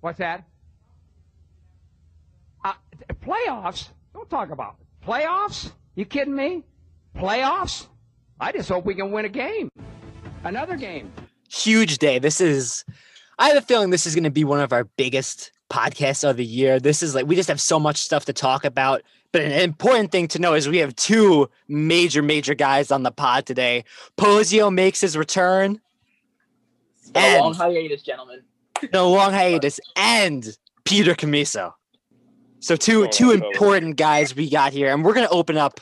What's that? Uh, playoffs? Don't talk about it. playoffs. You kidding me? Playoffs? I just hope we can win a game, another game. Huge day. This is. I have a feeling this is going to be one of our biggest podcasts of the year. This is like we just have so much stuff to talk about. But an important thing to know is we have two major, major guys on the pod today. Posio makes his return. It's been a long hiatus, gentlemen. No long hiatus, and Peter Camiso. So two Oh, two important guys we got here, and we're gonna open up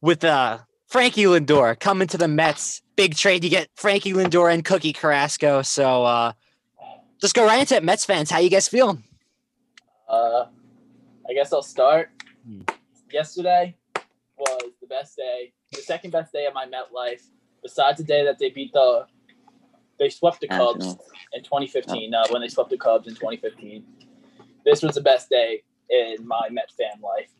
with uh Frankie Lindor coming to the Mets. Big trade. You get Frankie Lindor and Cookie Carrasco. So uh just go right into it, Mets fans. How you guys feeling? Uh, I guess I'll start. Hmm. Yesterday was the best day, the second best day of my Met life, besides the day that they beat the, they swept the Cubs in 2015. Uh, when they swept the Cubs in 2015, this was the best day in my Met fan life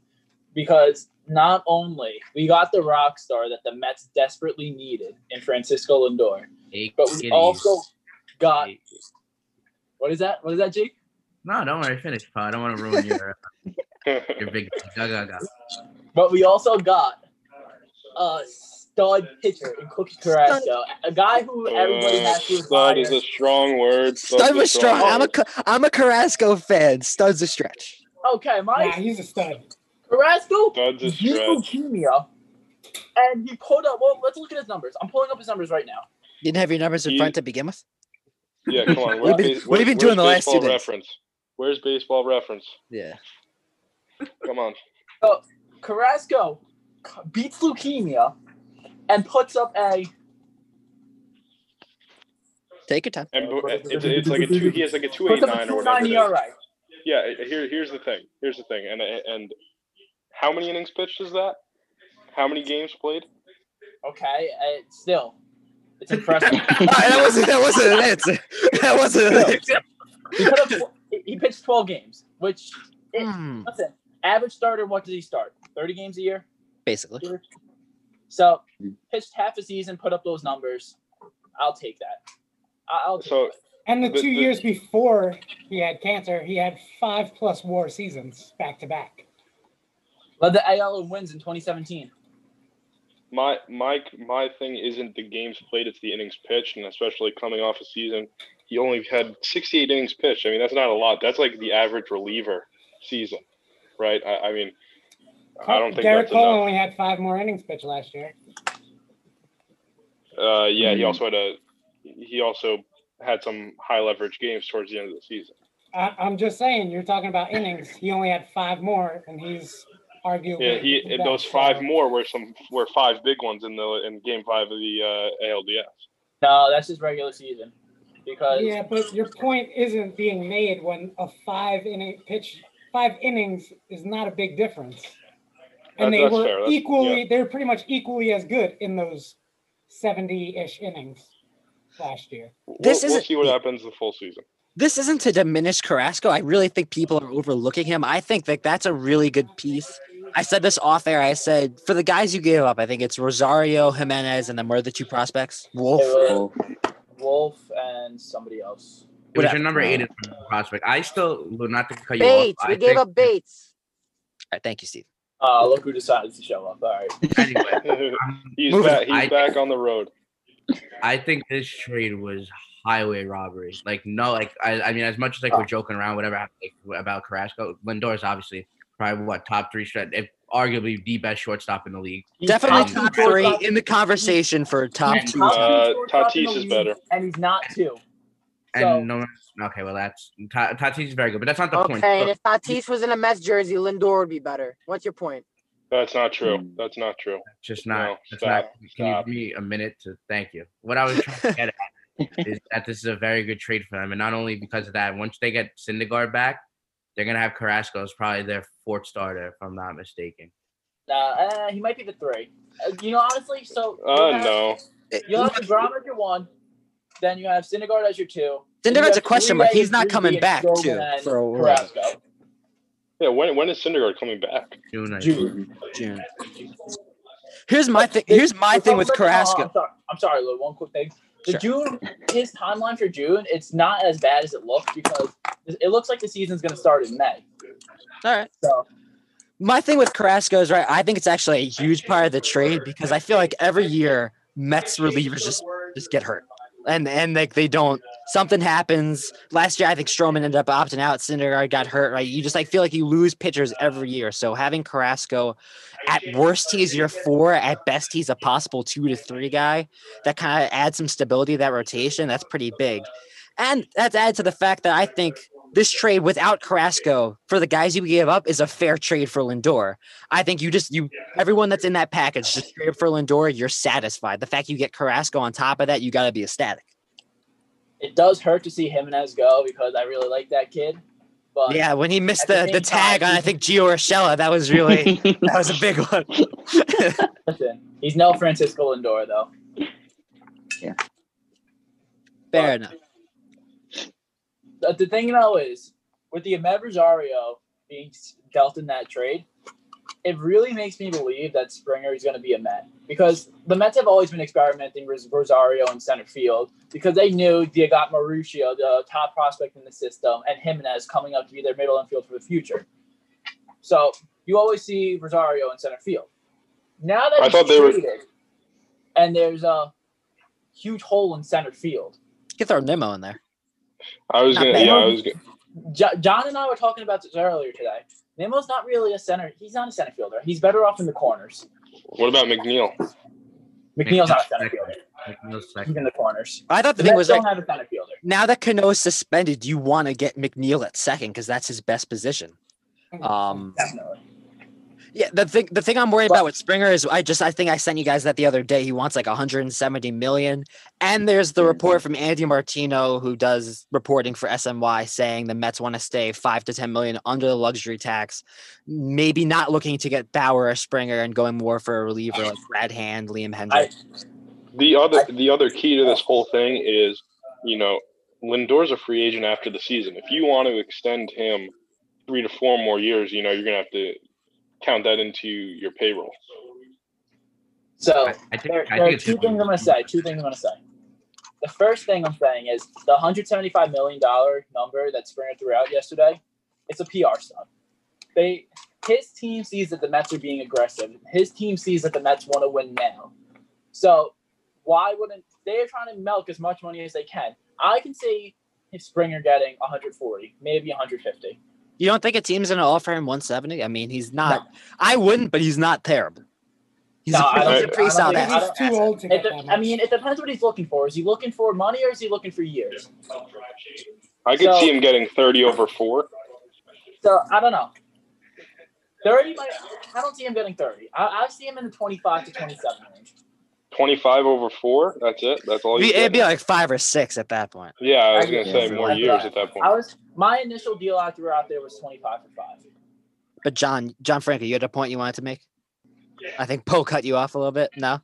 because not only we got the rock star that the Mets desperately needed in Francisco Lindor, but we also got what is that? What is that, Jake? No, don't worry. Finish, Paul. I don't want to ruin your your big. Go go go. But we also got a stud pitcher in Cookie Carrasco, a guy who everybody oh, has to admire. Stud is a strong word. Stud's Stud a was strong. I'm a word. Ca- I'm a Carrasco fan. Stud's a stretch. Okay, Mike. Nah, he's a stud. Carrasco Stud's a stretch. leukemia, and he pulled up. Well, let's look at his numbers. I'm pulling up his numbers right now. You didn't have your numbers in You- front to begin with. Yeah, come on. What have you been- what have you been doing the last two days? reference? Where's baseball reference? Yeah. Come on. Carrasco beats leukemia and puts up a. Take your time. And it's, it's like a two. He has like a two eight Puts up a nine or whatever. nine it is. ERA. Yeah. Here, here's the thing. Here's the thing. And and how many innings pitched is that? How many games played? Okay, uh, still, it's impressive. that wasn't that wasn't an answer. That wasn't an answer. he put up. He pitched 12 games, which it, Hmm, listen, average starter. What does he start? 30 games a year. Basically. So mm-hmm. pitched half a season, put up those numbers. I'll take that. I- I'll take So it. And the The- two the- years before he had cancer, he had five plus war seasons back to back. Led the AL in wins in 2017. my my my thing isn't the games played; it's the innings pitched, and especially coming off a season, he only had 68 innings pitched. I mean, that's not a lot. That's like the average reliever season, right? I, I mean, I don't think Garrett that's Cole enough. only had five more innings pitched last year. Uh, yeah, he Mm. also had a he also had some high leverage games towards the end of the season. I, I'm just saying, you're talking about innings. He only had five more, and he's arguably Yeah, he the those best, five so- more were some were five big ones in the in game five of the uh, ALDS. No, that's just regular season. Because Yeah, but your point isn't being made when a five inning pitch, five innings is not a big difference. And they were fair, that's- equally, they're pretty much equally as good in those 70-ish innings last year. This we'll, we'll isn't- see what happens the full season. This isn't to diminish Carrasco. I really think people are overlooking him. I think that that's a really good piece. I said this off air. I said for the guys you gave up, I think it's Rosario, Jimenez, and then where are the two prospects? Wolf. It Wolf and somebody else. It was your number eight in prospect. I still will not to cut you Bates. off. We I gave think- up Bates. All right, thank you, Steve. Uh, look who decided to show up. All right. Anyway, he's Moving back. He's I- back on the road. I think this trade was highway robbery. Like no, like I, I mean, as much as like we're joking around, whatever like, about Carrasco, Lindor is obviously probably what top three stretch, if arguably the best shortstop in the league. Definitely top top three in the conversation for top two. Uh, shortstop in the Tatis is better. and he's not two. And no, okay, well that's Ta- Tatis is very good, but that's not the point. Okay, and if Tatis was in a Mets jersey, Lindor would be better. What's your point? That's not true. Mm. That's not true. just not. No, that's stop, not. Can stop. you give me a minute to thank you? What I was trying to get at is that this is a very good trade for them, and not only because of that. Once they get Syndergaard back, they're gonna have Carrasco as probably their fourth starter, if I'm not mistaken. uh, uh, he might be the three. Uh, you know, honestly, so Uh, no. You'll have DeGrom as your one. Then you have Syndergaard as your two. Then you Syndergaard's a question mark. He's not coming back, Stroman too, for a while. Carrasco. Yeah. When when is Syndergaard coming back? June, I June. June. Here's my thing. Here's my The thing with Cubs are- Carrasco. I'm sorry, I'm sorry, Lou. One quick thing. the Sure. June his timeline for June, it's not as bad as it looks because it looks like the season's going to start in May. All right. So My thing with Carrasco is right. I think it's actually a huge part of the trade because I feel like every year Mets relievers just just get hurt, and and like they don't. Something happens. Last year, I think Stroman ended up opting out. Syndergaard got hurt. Right. You just like feel like you lose pitchers every year. So having Carrasco, at worst he's your four. At best he's a possible two to three guy. That kind of adds some stability to that rotation. That's pretty big, and that's added to the fact that I think this trade without Carrasco for the guys you gave up is a fair trade for Lindor. I think you just you everyone that's in that package just trade for Lindor, you're satisfied. The fact you get Carrasco on top of that, you got to be ecstatic. it does hurt to see Jimenez go because I really like that kid. But Yeah, when he missed the the, the tag time, on I think Gio Urshela, that was really that was a big one. listen, he's no Francisco Lindor though. Yeah. Fair enough. The, the thing though is with the Amed Rosario being dealt in that trade, it really makes me believe that Springer is going to be a Met because the Mets have always been experimenting with Rosario in center field because they knew they got Mauricio, the top prospect in the system, and Jimenez coming up to be their middle infield for the future. So you always see Rosario in center field. Now that I he's thought they were- and there's a huge hole in center field. You can throw Nimmo in there. I was gonna, bad. yeah, I was gonna. John and I were talking about this earlier today. Nimmo's not really a center. He's not a center fielder. He's better off in the corners. What about McNeil? McNeil's not a center fielder. Like, no He's in the corners. I thought the The thing was don't like have a center fielder. now that Cano is suspended, you want to get McNeil at second because that's his best position. Um, Definitely. Yeah, the thing the thing I'm worried But- about with Springer is I just I think I sent you guys that the other day. He wants like 170 million. And there's the mm-hmm. report from Andy Martino, who does reporting for SNY, saying the Mets want to stay five to 10 million under the luxury tax. Maybe not looking to get Bauer or Springer and going more for a reliever like Brad Hand, Liam Hendrick. The other the other key to this whole thing is, you know, Lindor's a free agent after the season. If you want to extend him three to four more years, you know, you're gonna have to count that into your payroll. So I, I think, there, I there are two things I'm going to say. Two things I'm going to say. The first thing I'm saying is the 175 million dollar number that Springer threw out yesterday. It's a PR stunt. They his team sees that the Mets are being aggressive. His team sees that the Mets want to win now. So why wouldn't they are trying to milk as much money as they can? I can see if Springer getting 140, maybe 150. You don't think a team's gonna offer him 170? I mean, he's not I wouldn't, but he's not terrible. He's No, a I he's a pretty solid asset. He's too old to It get de- that I mean, it depends what he's looking for. Is he looking for money or is he looking for years? I could So- see him getting thirty over four. So I don't know. Thirty might. I don't see him getting thirty. I, I see him in the twenty-five to twenty-seven range. Twenty five over four. That's it. That's all. It'd be- It'd be like five or six at that point. yeah, I was I gonna say more years right. at that point. I was my initial deal I threw out there was twenty-five for five. But John, John Franco, you had a point you wanted to make? I think Poe cut you off a little bit. No?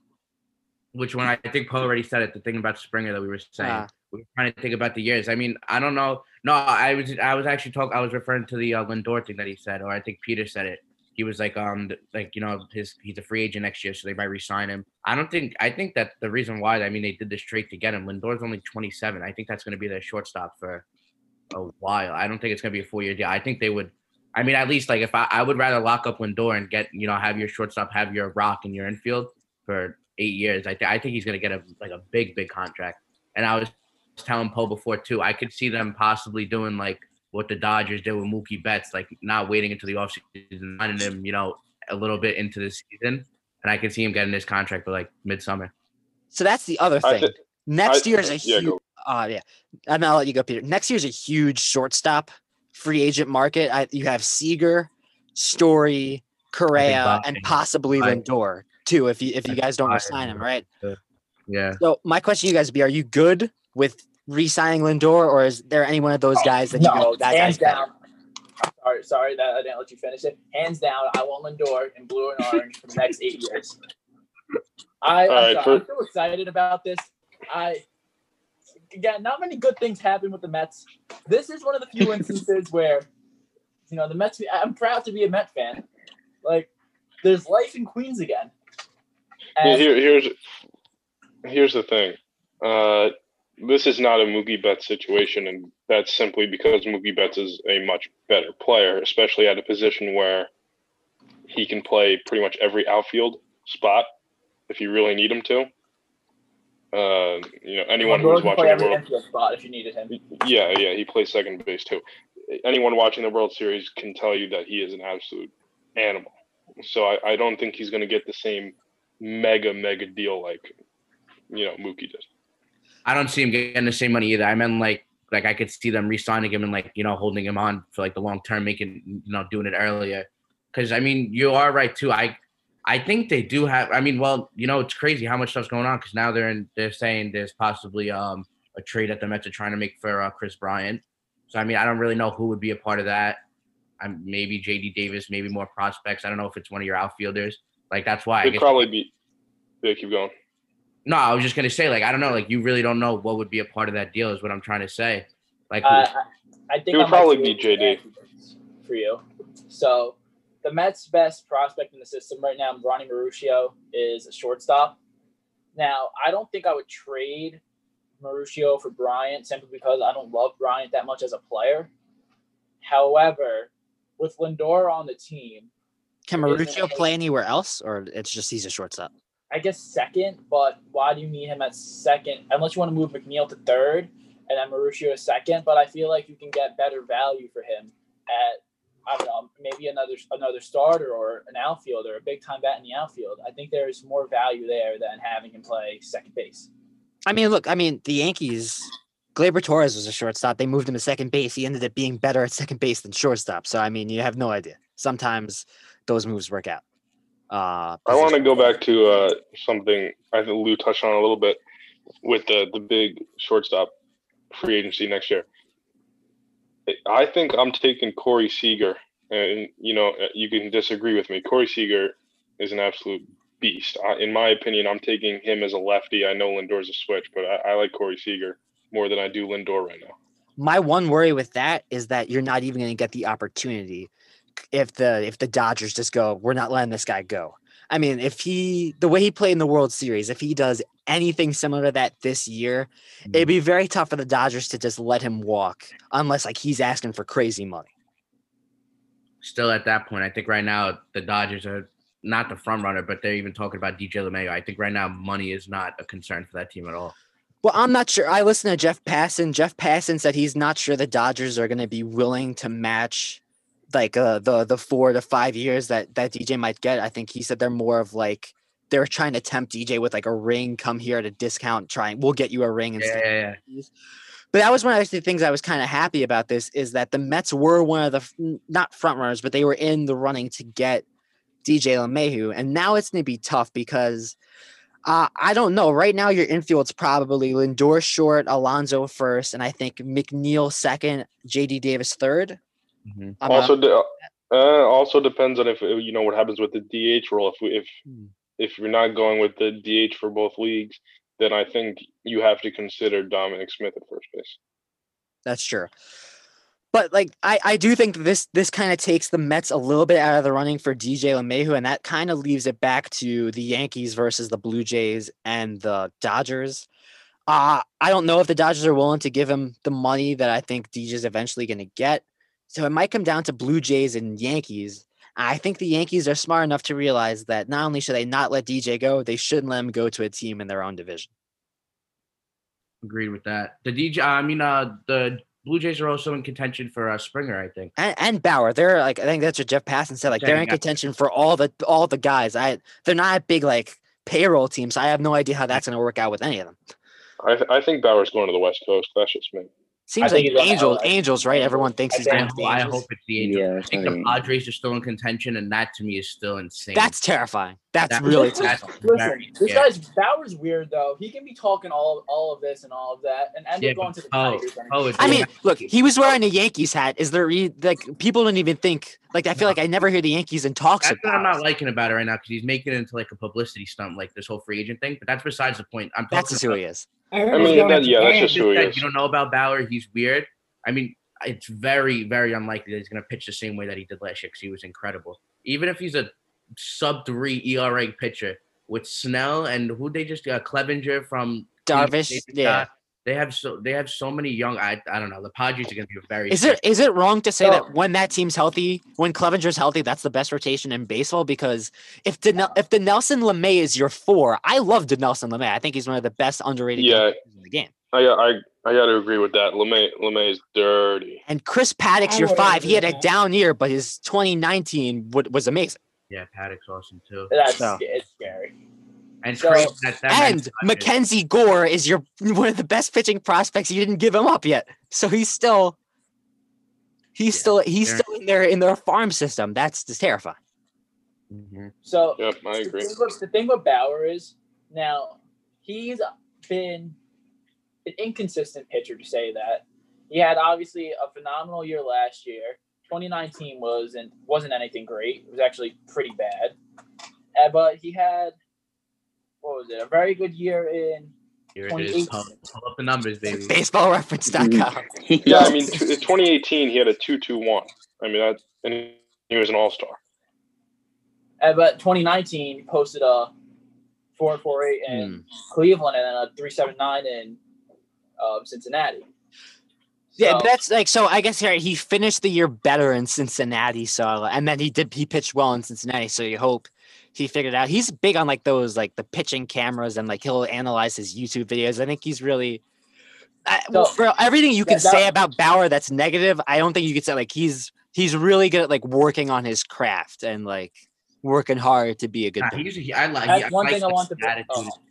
which one I think Paul already said it. The thing about Springer that we were saying. Ah. we were trying to think about the years. I mean, I don't know. No, I was I was actually talking. I was referring to the uh, Lindor thing that he said, or I think Peter said it. He was like, um, like you know, his he's a free agent next year, so they might re-sign him. I don't think. I think that the reason why I mean they did this trade to get him. Lindor's only 27. I think that's going to be their shortstop for a while. I don't think it's going to be a four-year deal. I think they would. I mean, at least like if I, I would rather lock up Lindor and get you know have your shortstop, have your rock in your infield for eight years. I, th- I think he's going to get a like a big big contract. And I was telling Poe before too. I could see them possibly doing like what the Dodgers did with Mookie Betts, like not waiting until the offseason, signing him, you know, a little bit into the season. And I could see him getting this contract for like midsummer. So that's the other thing. thi- Next I- year is a yeah, huge. go. Uh, yeah, and I'll let you go, Peter. Next year is a huge shortstop free agent market. I, you have Seager, Story, Correa, and possibly I- Lindor too. If you if you guys don't I- resign him, right? Yeah. So my question to you guys would be: Are you good with re-signing Lindor, or is there any one of those guys that you no, go, that hands guy's down. Sorry, sorry that I didn't let you finish it. Hands down, I want Lindor in blue and orange for the next eight years. I, I'm, All right, sorry, for- I'm so excited about this. I again, not many good things happen with the Mets. This is one of the few instances where, you know, the Mets. I'm proud to be a Met fan. Like, there's life in Queens again. Yeah, And Here, here's here's the thing. Uh, this is not a Mookie Betts situation, and that's simply because Mookie Betts is a much better player, especially at a position where he can play pretty much every outfield spot if you really need him to. Uh, you know, anyone who's watching the World, spot if you needed him. yeah, yeah, he plays second base too. Anyone watching the World Series can tell you that he is an absolute animal. So I, I don't think he's going to get the same mega mega deal like you know Mookie did. I don't see him getting the same money either. I mean, like like I could see them re-signing him and like you know holding him on for like the long term, making you know doing it earlier. Because I mean, you are right too. I I think they do have. I mean, well, you know, it's crazy how much stuff's going on because now they're in. They're saying there's possibly um a trade that the Mets are trying to make for uh, Kris Bryant. So I mean, I don't really know who would be a part of that. I'm maybe JD Davis, maybe more prospects. I don't know if it's one of your outfielders. Like that's why It'd guess probably be. Yeah, keep going. No, I was just gonna say, like, I don't know, like, you really don't know what would be a part of that deal, is what I'm trying to say. Like, Uh, I- I think It would I might probably be JD. for you. So the Mets' best prospect in the system right now, Ronny Mauricio, is a shortstop. Now, I don't think I would trade Mauricio for Bryant simply because I don't love Bryant that much as a player. However, with Lindor on the team, Can It is Maruccio play anywhere else, or it's just he's a shortstop? I guess second, but why do you need him at second? Unless you want to move McNeil to third and then Mauricio to second, but I feel like you can get better value for him at I don't know, maybe another another starter or an outfielder, a big time bat in the outfield. I think there's more value there than having him play second base. I mean, look, I mean, the Yankees, Gleyber Torres was a shortstop. They moved him to second base. He ended up being better at second base than shortstop. So, I mean, you have no idea. Sometimes those moves work out. Uh, I want to go back to uh, something I think Lou touched on a little bit with the the big shortstop free agency next year. I think I'm taking Corey Seager, and you know you can disagree with me. Corey Seager is an absolute beast. I, in my opinion, I'm taking him as a lefty. I know Lindor's a switch, but I, I like Corey Seager more than I do Lindor right now. My one worry with that is that you're not even going to get the opportunity if the if the Dodgers just go, we're not letting this guy go. I mean, if he the way he played in the World Series, if he does anything similar to that this year, it'd mm. be very tough for the Dodgers to just let him walk unless like he's asking for crazy money. still at that point, I think right now the Dodgers are not the front runner, but they're even talking about DJ LeMahieu. I think right now money is not a concern for that team at all. Well, I'm not sure. I listened to Jeff Passan. Jeff Passan said he's not sure the Dodgers are going to be willing to match like uh, the the four to five years that that DJ might get. I think he said they're more of like they're trying to tempt DJ with like a ring. Come here at a discount. Trying, we'll get you a ring instead. yeah, yeah. But that was one of the things I was kind of happy about. This is that the Mets were one of the not front runners, but they were in the running to get DJ LeMahieu, and now it's going to be tough because uh, I don't know. Right now, your infield's probably Lindor short, Alonso first, and I think McNeil second, JD Davis third. Mhm. Also, de- uh, also depends on if uh, you know what happens with the DH role. If we, if Hmm. if you're not going with the DH for both leagues, then I think you have to consider Dominic Smith at first base. That's true. But like I, I do think this this kind of takes the Mets a little bit out of the running for DJ LeMahieu, and that kind of leaves it back to the Yankees versus the Blue Jays and the Dodgers. Uh, I don't know if the Dodgers are willing to give him the money that I think DJ is eventually going to get. So it might come down to Blue Jays and Yankees. I think the Yankees are smart enough to realize that not only should they not let DJ go, they shouldn't let him go to a team in their own division. Agreed with that. The DJ, I mean, uh, the Blue Jays are also in contention for uh, Springer, I think. and, and Bauer. They're like I think that's what Jeff Passan said. Like they're in contention for all the all the guys. I they're not a big like payroll team, so I have no idea how that's going to work out with any of them. I th- I think Bauer's going to the West Coast. That's just me. Seems like he's going Angels, LA. Angels, right? Everyone thinks I he's going I, to the I hope it's the Angels. Yeah, I think the even- Padres are still in contention, and that to me is still insane. That's terrifying. That's That- really that's terrifying. Listen, this scary. guy's Bauer's weird though. He can be talking all all of this and all of that, and end Yeah, up going to the oh, Tigers. and- oh, it's- I mean, look, he was wearing a Yankees hat. Is there re- like people don't even think like I feel like I never hear the Yankees in talks That's what I'm not liking about it right now because he's making it into like a publicity stunt, like this whole free agent thing. But that's besides the point. I'm talking That's just who about he is. I, heard I mean, that- yeah, that's just who he that is. you don't know about Bauer. He's weird. I mean, it's very, very unlikely that he's going to pitch the same way that he did last year because he was incredible. Even if he's a sub three ERA pitcher with Snell and who they just got Clevinger from Darvish, David yeah. Scott. They have so they have so many young. I I don't know. The Padres are going to be very. Is it is it wrong to say So- that when that team's healthy, when Clevinger's healthy, that's the best rotation in baseball? Because if the if Dinelson Lamet is your four, I love Dinelson Lamet. I think he's one of the best underrated Yeah. pitchers in the game. I I I got to agree with that. Lamet Lamet is dirty. And Chris Paddack's your five. He had a down year, but his 2019 wa- was amazing. Yeah, Paddack's awesome too. That's So- it's scary. And So- crazy that, that And Mets- Mackenzie Gore is your one of the best pitching prospects. You didn't give him up yet, so he's still he's Yeah, still he's still in their in their farm system. That's just terrifying. Mhm. So Yep, I the agree. thing, with, the thing with Bauer is now he's been an inconsistent pitcher to say that. He had obviously a phenomenal year last year. 2019 was and wasn't anything great. It was actually pretty bad. Uh, but he had what was it? A very good year in Here it 28. is. Pull, pull up the numbers, baby. BaseballReference.com. Yeah, I mean, t- in 2018 he had a 2-2-1. I mean that, and he was an all-star. uh, but 2019 he posted a 4-4-8 in Hmm. Cleveland and then a 3-7-9 in um, Cincinnati. Yeah, So- but that's like so. I guess here he finished the year better in Cincinnati, so and then he did he pitched well in Cincinnati, so you hope he figured it out. He's big on like those like the pitching cameras and like he'll analyze his YouTube videos. I think he's really I, well, for everything you can that- that- say about Bauer that's negative. I don't think you could say like he's he's really good at like working on his craft and like working hard to be a good. Nah, pitcher. he's, he, I like. That's I one like thing I want to attitude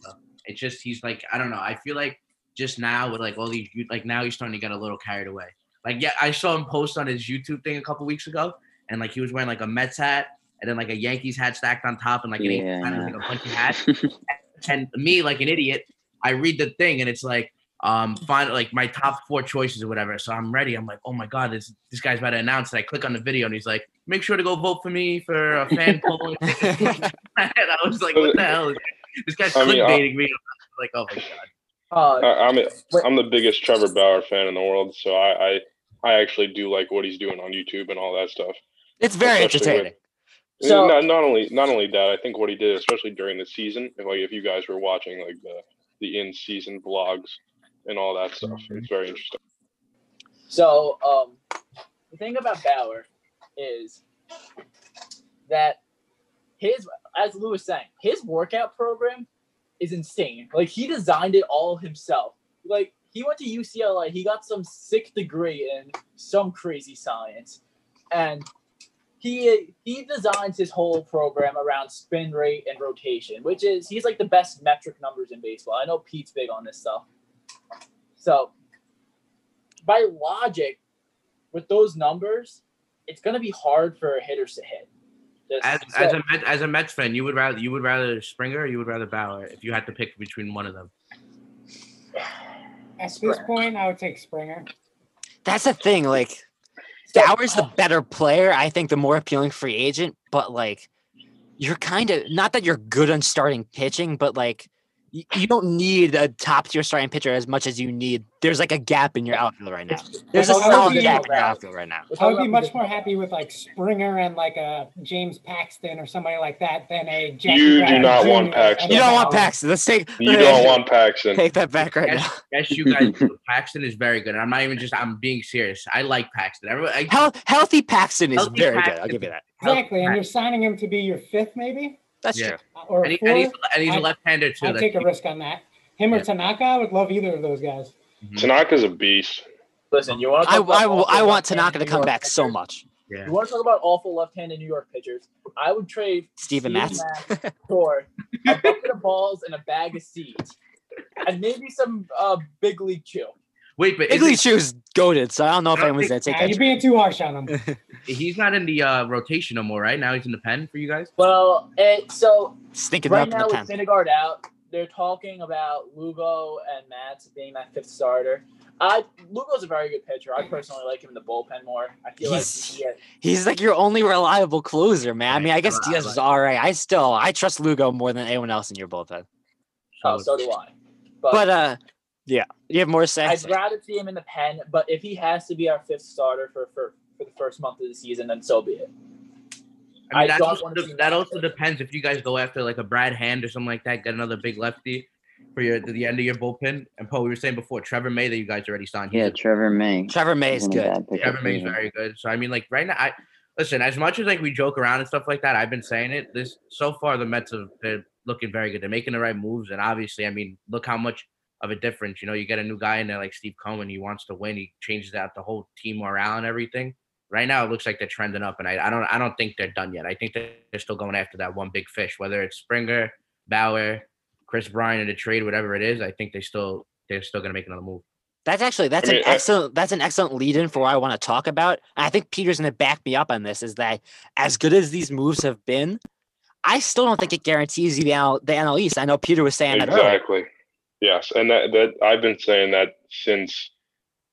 oh. It's just he's like I don't know. I feel like just now with like all these like now he's starting to get a little carried away. Like yeah, I saw him post on his YouTube thing a couple weeks ago, and like he was wearing like a Mets hat and then like a Yankees hat stacked on top and like an Yeah, Yankees hat like a bunch of hats. and me like an idiot, I read the thing and it's like um find like my top four choices or whatever. So I'm ready. I'm like, oh my god, this this guy's about to announce it. I click on the video and he's like, make sure to go vote for me for a fan poll. and I was like, what the hell? Is this guy's I mean, clickbaiting me. I'm like, oh my god. Uh, I, I'm a, Wait. I'm the biggest Trevor Bauer fan in the world, so I, I I actually do like what he's doing on YouTube and all that stuff. it's very especially with- entertaining. So- not, not only not only that, I think what he did, especially during the season, if like if you guys were watching like the the in season vlogs and all that stuff, Mm-hmm. it's very interesting. So um, the thing about Bauer is that his, as Lou was saying, his workout program is insane. Like he designed it all himself. Like he went to UCLA, he got some sick degree in some crazy science, and he he designs his whole program around spin rate and rotation, which is he's like the best metric numbers in baseball. I know Pete's big on this stuff. So by logic, with those numbers, it's gonna be hard for hitters to hit. Just- As, so- as a Met, as a Mets fan, you would rather you would rather Springer or you would rather Bauer if you had to pick between one of them. At this point, I would take Springer. That's the thing. Like so- Bauer's the uh, better player. I think the more appealing free agent, but like you're kind of not that you're good on starting pitching, but like you, you don't need a top tier starting pitcher as much as you need. There's like a gap in your outfield right now. There's a would solid gap in your outfield right now. I would be much more happy with like Springer and like a James Paxton or somebody like that than a Jackie You do not Jr. want Paxton. You don't want Paxton. Let's take You don't want Paxton. take that back right now. Yes, yes, you guys. do. Paxton is very good. I'm not even just. I'm being serious. I like Paxton. Everyone, I, Health, healthy Paxton is Healthy very good. I'll give you that. Exactly, and you're signing him to be your fifth, maybe, That's Yeah. true. or and, he, fourth. and he's, and he's a I- left-hander too. I'd That's- take a risk on that. Him or Yeah. Tanaka, I would love either of those guys. Mhm. Tanaka's a beast. Listen, you want to I, talk I, I want Tanaka to come York back so much. Yeah. You want to talk about awful left-handed New York pitchers? I would trade Steven Matz. Matz for a bucket of balls and a bag of seeds, and maybe some uh, big league chew. Wait, but Igley isn't- Chew's goaded, so I don't know if I don't anyone's gonna take Nah, that. you're being too harsh on him. he's not in the uh, rotation no more, right? Now he's in the pen for you guys. Well, it, so Stinking right up in now the with pen. Syndergaard out, they're talking about Lugo and Matz being that fifth starter. I Lugo's a very good pitcher. I personally like him in the bullpen more. I feel He's- like he had, He's like your only reliable closer, man. I mean, I guess I Diaz like is all right. I still I trust Lugo more than anyone else in your bullpen. oh, so do I. But, But uh, yeah, you have more sense. I'd rather see him in the pen. But if he has to be our fifth starter for for, for the first month of the season, then so be it. I mean, I that, don't also, wanna de- that also depends if you guys go after like a Brad Hand or something like that, get another big lefty. for your the end of your bullpen. And Paul, we were saying before, Trevor May that you guys already signed. Yeah, a- Trevor May. Trevor May is good. Trevor May is very good. So I mean, like right now, I listen. As much as like we joke around and stuff like that, I've been saying it. This so far, the Mets have been looking very good. They're making the right moves, and obviously, I mean, look how much of a difference. You know, you get a new guy in there like Steve Cohen. He wants to win. He changes out the whole team morale and everything. Right now, it looks like they're trending up, and I, I don't I don't think they're done yet. I think they're still going after that one big fish, whether it's Springer, Bauer, Kris Bryan in a trade, whatever it is. I think they still they're still gonna make another move. That's actually that's an excellent that's an excellent lead in for what I want to talk about. And I think Peter's going to back me up on this. Is that as good as these moves have been, I still don't think it guarantees you the NL, the NL East. I know Peter was saying that earlier. Exactly. Yes, and that that I've been saying that since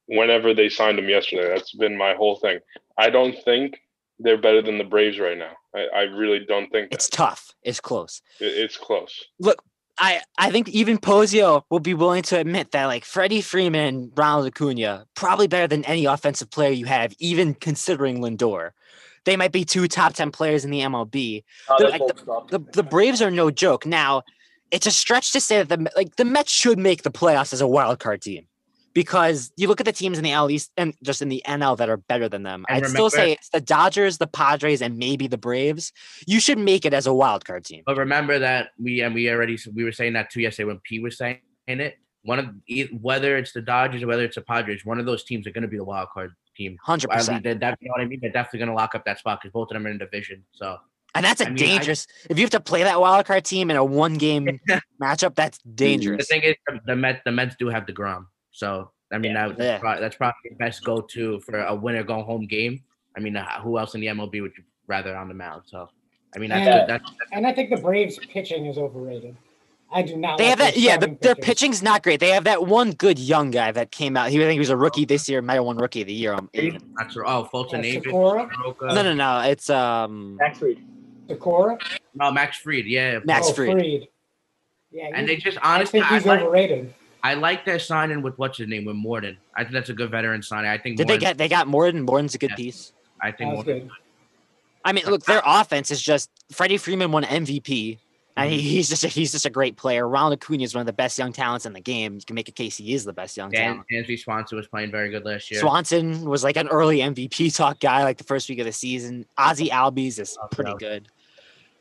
whenever they signed him yesterday. That's been my whole thing. I don't think they're better than the Braves right now. I, I really don't think that. It's tough. It's close. It- it's close. Look, I I think even Posio will be willing to admit that like Freddie Freeman and Ronald Acuna probably better than any offensive player you have, even considering Lindor. They might be two top ten players in the MLB. Uh, The- like both tough. the the Braves are no joke. Now, it's a stretch to say that the like the Mets should make the playoffs as a wild card team because you look at the teams in the NL East and just in the NL that are better than them. And I'd still say it's the Dodgers, the Padres, and maybe the Braves. You should make it as a wild card team. But remember that we and we already we were saying that too yesterday when P was saying it. One of whether it's the Dodgers or whether it's the Padres, one of those teams are going to be the wild card team. Hundred percent. they're you know what I mean? They're definitely going to lock up that spot because both of them are in division. So And that's a I mean, I- dangerous. if you have to play that wild card team in a one game matchup, that's dangerous. the thing is, the- the Mets the Mets do have the Grom. So I mean, that, Yeah. that's, probably, that's probably the best go to for a winner go home game. I mean, uh, who else in the MLB would you rather on the mound? So I mean, that's Yeah. that's, And I think the Braves pitching is overrated. I do not. They like have that, yeah. The, starting their pitching's not great. They have that one good young guy that came out. He, I think he was a rookie this year. Might have won rookie of the year. Um, even. that's oh Fulton Uh, Avis, Sakura? Soroka. No, no, no. It's um Max Fried. Sakura. no Max Fried, yeah. Max oh, Fried. Yeah, And they just honestly, I honestly, think I, he's like, overrated. I like their signing with what's his name with Morton. I think that's a good veteran signing. I think. Did they get? They got Morton. Morton's a good Yeah. piece. I think. Morton- good. I mean, look, their offense is just Freddie Freeman won MVP. And he, mm-hmm. he's just a, he's just a great player. Ronald Acuna is one of the best young talents in the game. You can make a case he is the best young Dan, talent. Dansby Swanson was playing very good last year. Swanson was like an early MVP talk guy, like the first week of the season. Ozzy Albies is pretty good.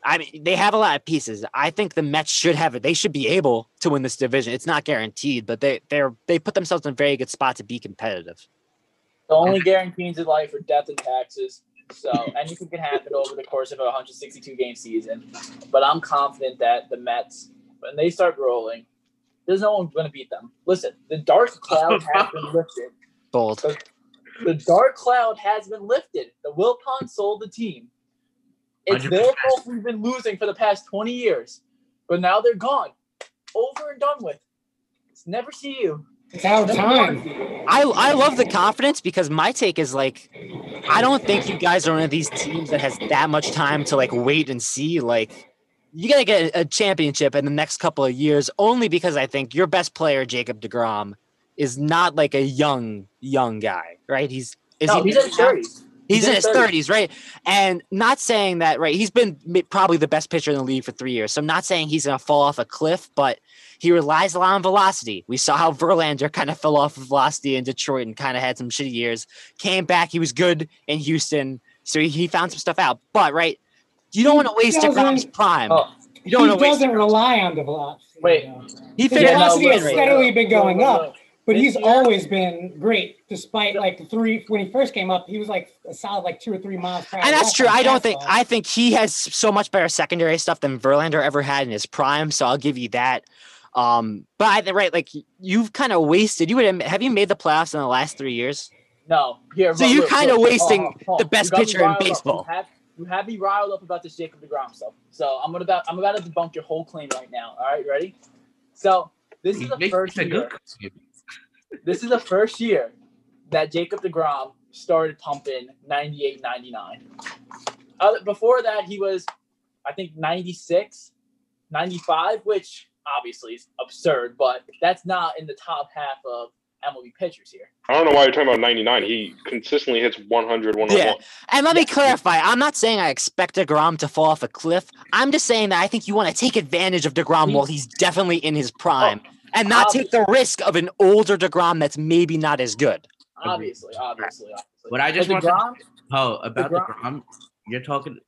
I mean, they have a lot of pieces. I think the Mets should have it. They should be able to win this division. It's not guaranteed, but they they're they put themselves in a very good spot to be competitive. The only guarantees in life are death and taxes. So anything can happen over the course of a 162 game season. But I'm confident that the Mets, when they start rolling, there's no one going to beat them. Listen, the dark cloud has been lifted. Bold. The dark cloud has been lifted. The Wilpon sold the team. It's their 100%. fault we've been losing for the past 20 years. But now they're gone. Over and done with. It's never see you. It's out of time. wanna see you. I I love the confidence because my take is like I don't think you guys are one of these teams that has that much time to like wait and see. Like you gotta get a championship in the next couple of years only because I think your best player, Jacob DeGrom, is not like a young, young guy, right? He's is No, he he's in his 30s. He's in his 30s. thirties, right? And not saying that, right? He's been probably the best pitcher in the league for three years. So I'm not saying he's gonna fall off a cliff, but he relies a lot on velocity. We saw how Verlander kind of fell off of velocity in Detroit and kind of had some shitty years. Came back, he was good in Houston, so he, he found some stuff out. But right, you don't want to waste DeGrom's prime. Oh, You He don't want to waste. doesn't rely on the velocity. Wait. though. He The figured velocity has steadily been going up. Look, But he's year- always been great, despite like three when he first came up, he was like a solid like two or three miles per hour. And that's true. I don't think. I think he has so much better secondary stuff than Verlander ever had in his prime. So I'll give you that. Um, but I think right, like you've kind of wasted. You would admit, have you made the playoffs in the last three years? No, here. So you're kinda wasting Hold on, hold the best You got me pitcher in baseball. You have, you have me riled up about this Jacob Degrom stuff. So I'm gonna about I'm about to debunk your whole claim right now. All right, ready? So this is the first a year. Good This is the first year that Jacob Degrom started pumping 98, 99. Other, before that, he was, I think, 96, 95, which obviously is absurd, but that's not in the top half of MLB pitchers here. I don't know why you're talking about 99. He consistently hits 100, 101. Yeah. And let me clarify. I'm not saying I expect DeGrom to fall off a cliff. I'm just saying that I think you want to take advantage of DeGrom He- while he's definitely in his prime Oh, and not take the risk of an older DeGrom that's maybe not as good. Obviously, obviously, obviously. What I just But want to Oh, about the DeGrom- you're talking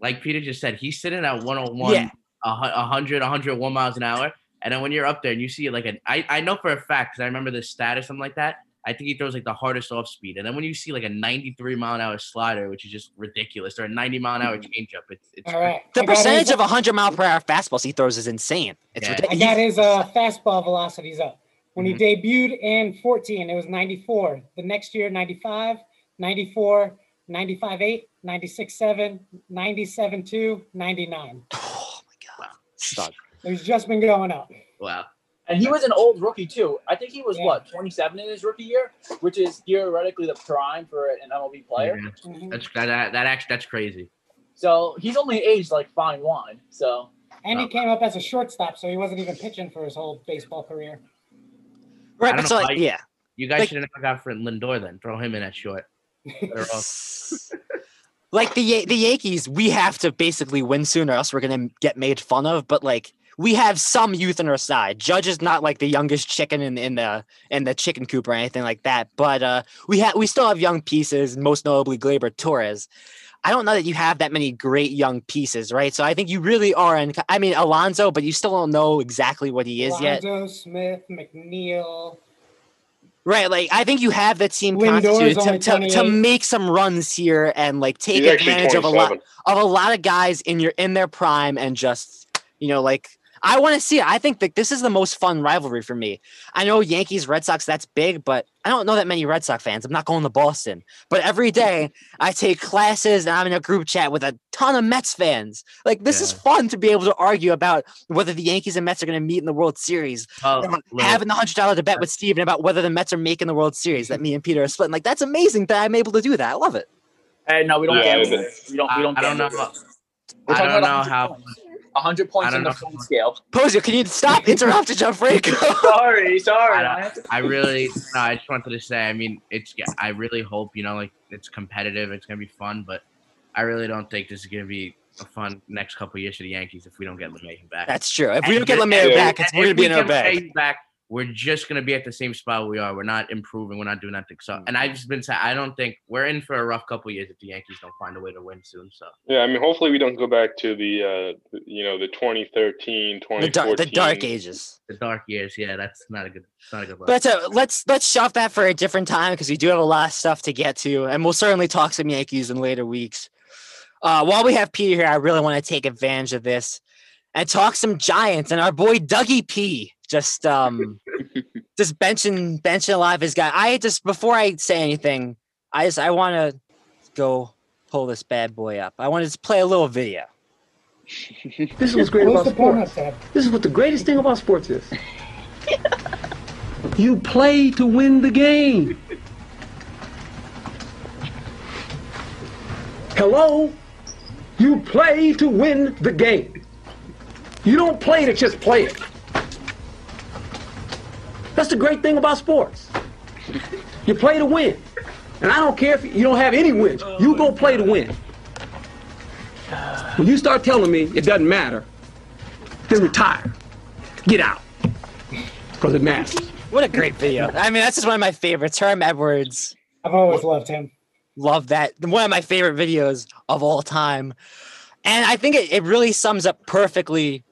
like Peter just said. He's sitting at 101, Yeah. a hu- 100, 101 miles an hour, and then when you're up there and you see like an, I, I know for a fact because I remember the stat or something like that. I think he throws like the hardest off speed, and then when you see like a 93 mile an hour slider, which is just ridiculous, or a 90 mile an hour changeup, it's it's All right. The I his- percentage of 100 mile per hour fastballs he throws is insane. It's Yeah. I ridiculous. got his uh, fastball velocities up. When Mm-hmm. he debuted in 14, it was 94. The next year, 95, 94, 95 8, 96 7, 97 2, 99. Oh my god. Stud. It's just been going up. wow. And he was an old rookie too. I think he was Yeah. what 27 in his rookie year, which is theoretically the prime for an MLB player. Yeah. Mhm. That's that, that that actually that's crazy. So he's only aged like fine wine. So And he came up as a shortstop, so he wasn't even pitching for his whole baseball career. Right, I but so like, you- yeah. You guys Like- should have never got for Lindor then. Throw him in at short. Like the the Yankees, we have to basically win soon, or else we're gonna get made fun of. But like we have some youth on our side. Judge is not like the youngest chicken in, in the in the chicken coop or anything like that. But uh, we have we still have young pieces, most notably Gleyber Torres. I don't know that you have that many great young pieces, right? So I think you really are in. I mean Alonso, but you still don't know exactly what he is yet, Lonzo, Smith, McNeil. right? Like I think you have the team constituted to, to, to make some runs here and like take He's advantage of a lot of a lot of guys in your in their prime and just you know like I want to see it. I think that this is the most fun rivalry for me. I know Yankees Red Sox that's big, but I don't know that many Red Sox fans. I'm not going to Boston, but every day I take classes and I'm in a group chat with a ton of Mets fans. Like this is fun to be able to argue about whether the Yankees and Mets are going to meet in the World Series. Oh, Having the hundred dollar debate with Steven about whether the Mets are making the World Series that me and Peter are splitting. Like that's amazing that I'm able to do that. I love it. hey, no, we don't Yeah, gamble. but- We don't. We don't. I don't know. gamble. We're I don't know how. points. 100 points on the know. phone scale. Posio, can you stop interrupting Gianfranco? sorry, sorry. I I have to- I really, no, I just wanted to say. I mean, it's. yeah, I really hope you know, like it's competitive. It's gonna be fun, but I really don't think this is gonna be a fun next couple years for the Yankees if we don't get LeMay back. That's true. If we don't get LeMay back, it's, And we're gonna be in our bag. Back. We're just gonna be at the same spot we are. We're not improving. We're not doing nothing. So, and I've just been saying, I don't think we're in for a rough couple years if the Yankees don't find a way to win soon. So, Yeah, I mean, hopefully we don't go back to the, uh, you know, the 2013, The dark, the dark ages. the dark years, yeah, that's not a good, it's not a good. Look. But uh, let's let's shove that for a different time because we do have a lot of stuff to get to, and we'll certainly talk some Yankees in later weeks. Uh, while we have Peter here, I really want to take advantage of this and talk some Giants and our boy Dougie P. Just um, just benching benching alive his guy. I just before I say anything, I just I want to go pull this bad boy up. I want to just play a little video. This is what's great Close about the sports. This is what the greatest thing about sports is. you play to win the game. Hello? You play to win the game. You don't play to just play it. That's the great thing about sports. You play to win. And I don't care if you don't have any wins. You go play to win. When you start telling me it doesn't matter, then retire. Get out. Because it matters. What a great video! I mean, that's just one of my favorites. Herm Edwards. I've always loved him. love that one of my favorite videos of all time and i think it, it really sums up perfectly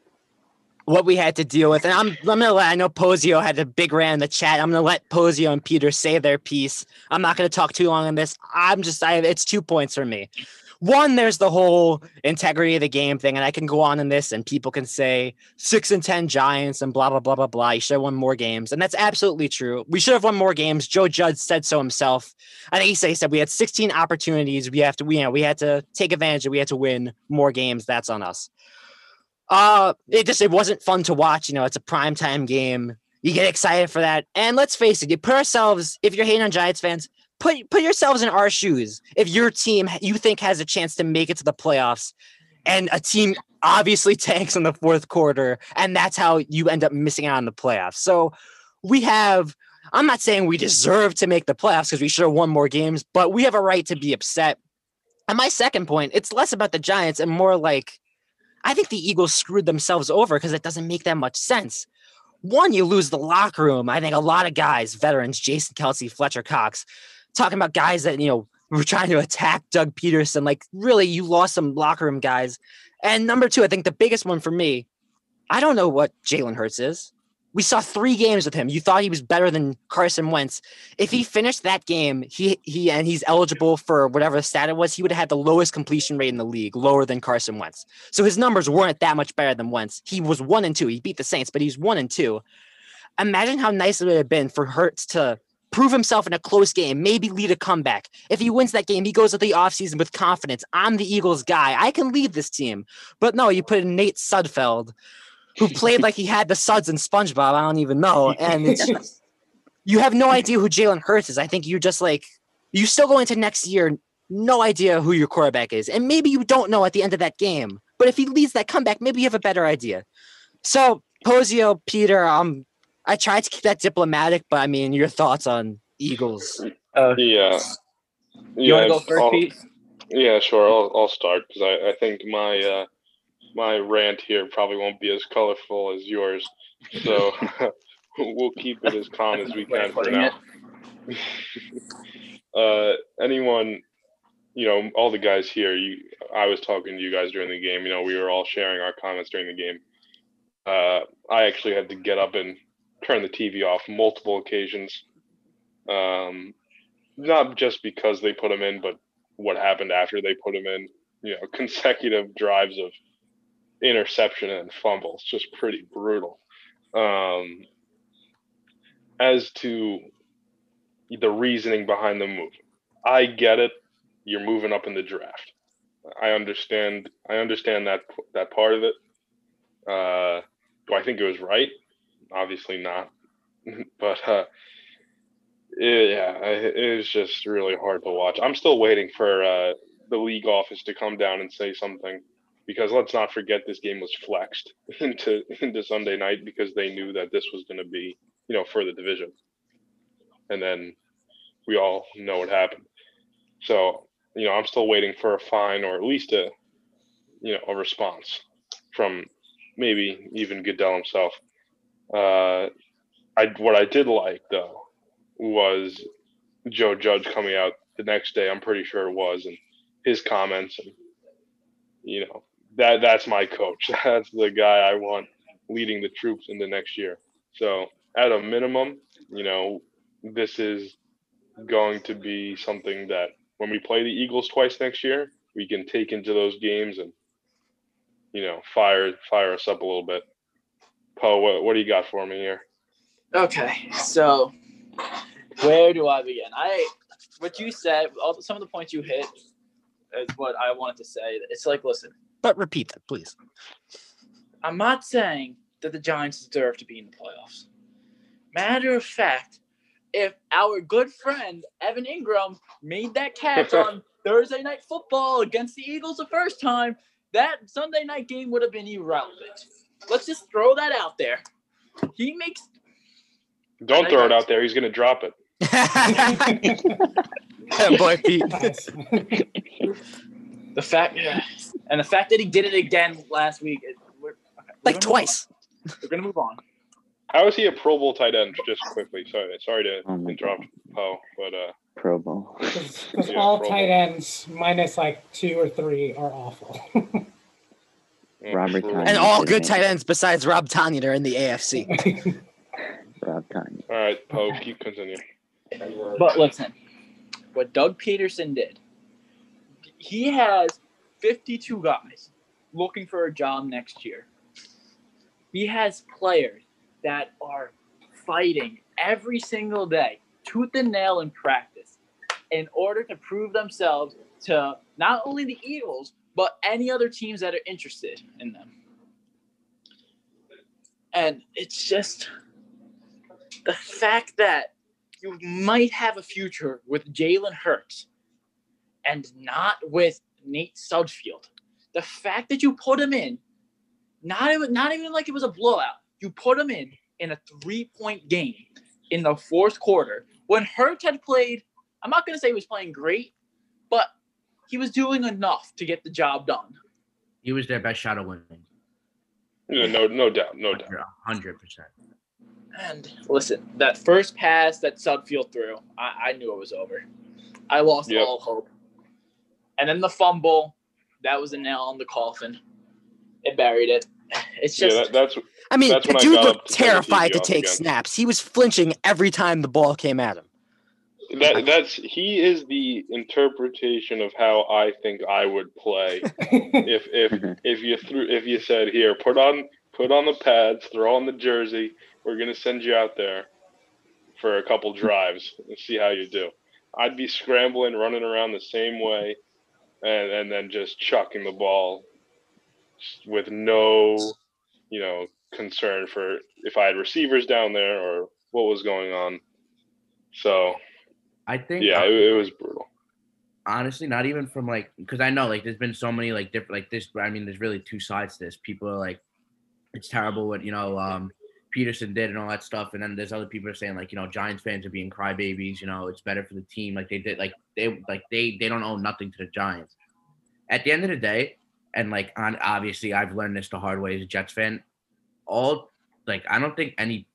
what we had to deal with. And i'm, I'm gonna let i know posio had a big rant in the chat. I'm gonna let posio and peter say their piece. I'm not gonna talk too long on this. I'm just i it's two points for me. One there's the whole integrity of the game thing and i can go on in this and people can say six and ten giants and blah blah blah blah blah. You should have won more games. And that's absolutely true. We should have won more games. Joe Judge said so himself. I think he said, he said we had 16 opportunities. We have to, we, you know, we had to take advantage of. We had to win more games. That's on us. Uh, it just it wasn't fun to watch. You know, it's a prime time game. You get excited for that, and let's face it, you put ourselves. If you're hating on Giants fans, put put yourselves in our shoes. If your team you think has a chance to make it to the playoffs, and a team obviously tanks in the fourth quarter, and that's how you end up missing out on the playoffs. So we have I'm not saying we deserve to make the playoffs because we should have won more games, but we have a right to be upset. And my second point, it's less about the Giants and more like I think the Eagles screwed themselves over because it doesn't make that much sense. One, you lose the locker room. I think a lot of guys, veterans, Jason Kelce, Fletcher Cox, talking about guys that, you know, were trying to attack Doug Pederson. Like, really, you lost some locker room guys. And number two, I think the biggest one for me, I don't know what Jalen Hurts is. We saw three games with him. You thought he was better than Carson Wentz. If he finished that game, he he and he's eligible for whatever the stat it was, he would have had the lowest completion rate in the league, lower than Carson Wentz. So his numbers weren't that much better than Wentz. He was one and two. He beat the Saints, but he's one and two. Imagine how nice it would have been for Hurts to prove himself in a close game, maybe lead a comeback. If he wins that game, he goes to the offseason with confidence. I'm the Eagles guy. I can lead this team. But no, you put in Nate Sudfeld, who played like he had the suds in SpongeBob. I don't even know. And it's just, you have no idea who Jalen Hurts is. I think you're just like, you still go into next year, no idea who your quarterback is. And maybe you don't know at the end of that game. But if he leads that comeback, maybe you have a better idea. So, Posio, Peter, um, I tried to keep that diplomatic, but I mean, your thoughts on Eagles? Uh, yeah. You want to go 1st I'll- Pete? Yeah, sure. I'll I'll start because I, I think my uh, my rant here probably won't be as colorful as yours. So we'll keep it as calm as we can for now. uh, anyone, you know, all the guys here. You, I was talking to you guys during the game. You know, we were all sharing our comments during the game. Uh, I actually had to get up and turn the TV off multiple occasions. Um, not just because they put him in, but what happened after they put him in. You know, consecutive drives of interception and fumbles, just pretty brutal. Um, as to the reasoning behind the move, I get it. You're moving up in the draft. I understand. I understand that that part of it. Uh, do I think it was right? Obviously not. but uh, yeah, it it was just really hard to watch. I'm still waiting for uh, the league office to come down and say something because let's not forget this game was flexed into into Sunday night because they knew that this was going to be you know for the division, and then we all know what happened. So you know I'm still waiting for a fine or at least a you know a response from maybe even Goodell himself. Uh, I what I did like though was Joe Judge coming out the next day. I'm pretty sure it was, and his comments, and you know that that's my coach. That's the guy I want leading the troops in the next year. So at a minimum, you know, this is going to be something that when we play the Eagles twice next year, we can take into those games and you know fire fire us up a little bit. Poe, what, what do you got for me here? Okay, so where do I begin? I what you said, all some of the points you hit is what I wanted to say. It's like, listen, But repeat that, please. I'm not saying that the Giants deserve to be in the playoffs. Matter of fact, if our good friend Evan Engram made that catch on Thursday night football against the Eagles the first time, that Sunday night game would have been irrelevant. Let's just throw that out there. He makes Don't throw it out there. He's going to drop it. Boy, Pete. Nice. the fact, yeah. and the fact that he did it again last week. It, we're, okay, we're Like on. twice. We're gonna move on. How is he a Pro Bowl tight end? Just quickly, sorry, sorry to Oh my interrupt Poe, but uh, Pro Bowl. Because Yeah, all Pro tight Bowl. ends minus like two or three are awful. yeah, Robert true. Tonyan. And all good tight ends besides Rob Tonyan are in the AFC. Rob Tonyan. All right, Poe, keep continue. But listen, what Doug Pederson did, he has 52 guys looking for a job next year. He has players that are fighting every single day, tooth and nail in practice, in order to prove themselves to not only the Eagles, but any other teams that are interested in them. And it's just the fact that you might have a future with Jalen Hurts and not with Nate Sudfeld. The fact that you put him in, not even not even like it was a blowout, you put him in in a three point game in the fourth quarter when Hurts had played. I'm not going to say he was playing great, but he was doing enough to get the job done. He was their best shot of winning. Yeah, no, no doubt, no doubt. hundred percent. And listen, that first pass that Sudfeld threw, I, I knew it was over. I lost Yep. all hope. And then the fumble, that was a nail on the coffin. It buried it. It's Yeah, just that, that's I mean, That's the dude looked to turn the terrified to take again. snaps. He was flinching every time the ball came at him. that that's he is the interpretation of how I think I would play if if mm-hmm. if you threw if you said here put on put on the pads throw on the jersey we're gonna send you out there for a couple drives and see how you do I'd be scrambling running around the same way and and then just chucking the ball with no you know concern for if I had receivers down there or what was going on. So I think yeah it, it was brutal. Honestly not even from like because i know like there's been so many like different like this i mean there's really two sides to this. People are like it's terrible what you know um pederson did and all that stuff. And then there's other people saying like you know giants fans are being crybabies you know it's better for the team. Like they did like they like they they don't owe nothing to the giants. At the end of the day and like on obviously i've learned this the hard way as a jets fan all like i don't think any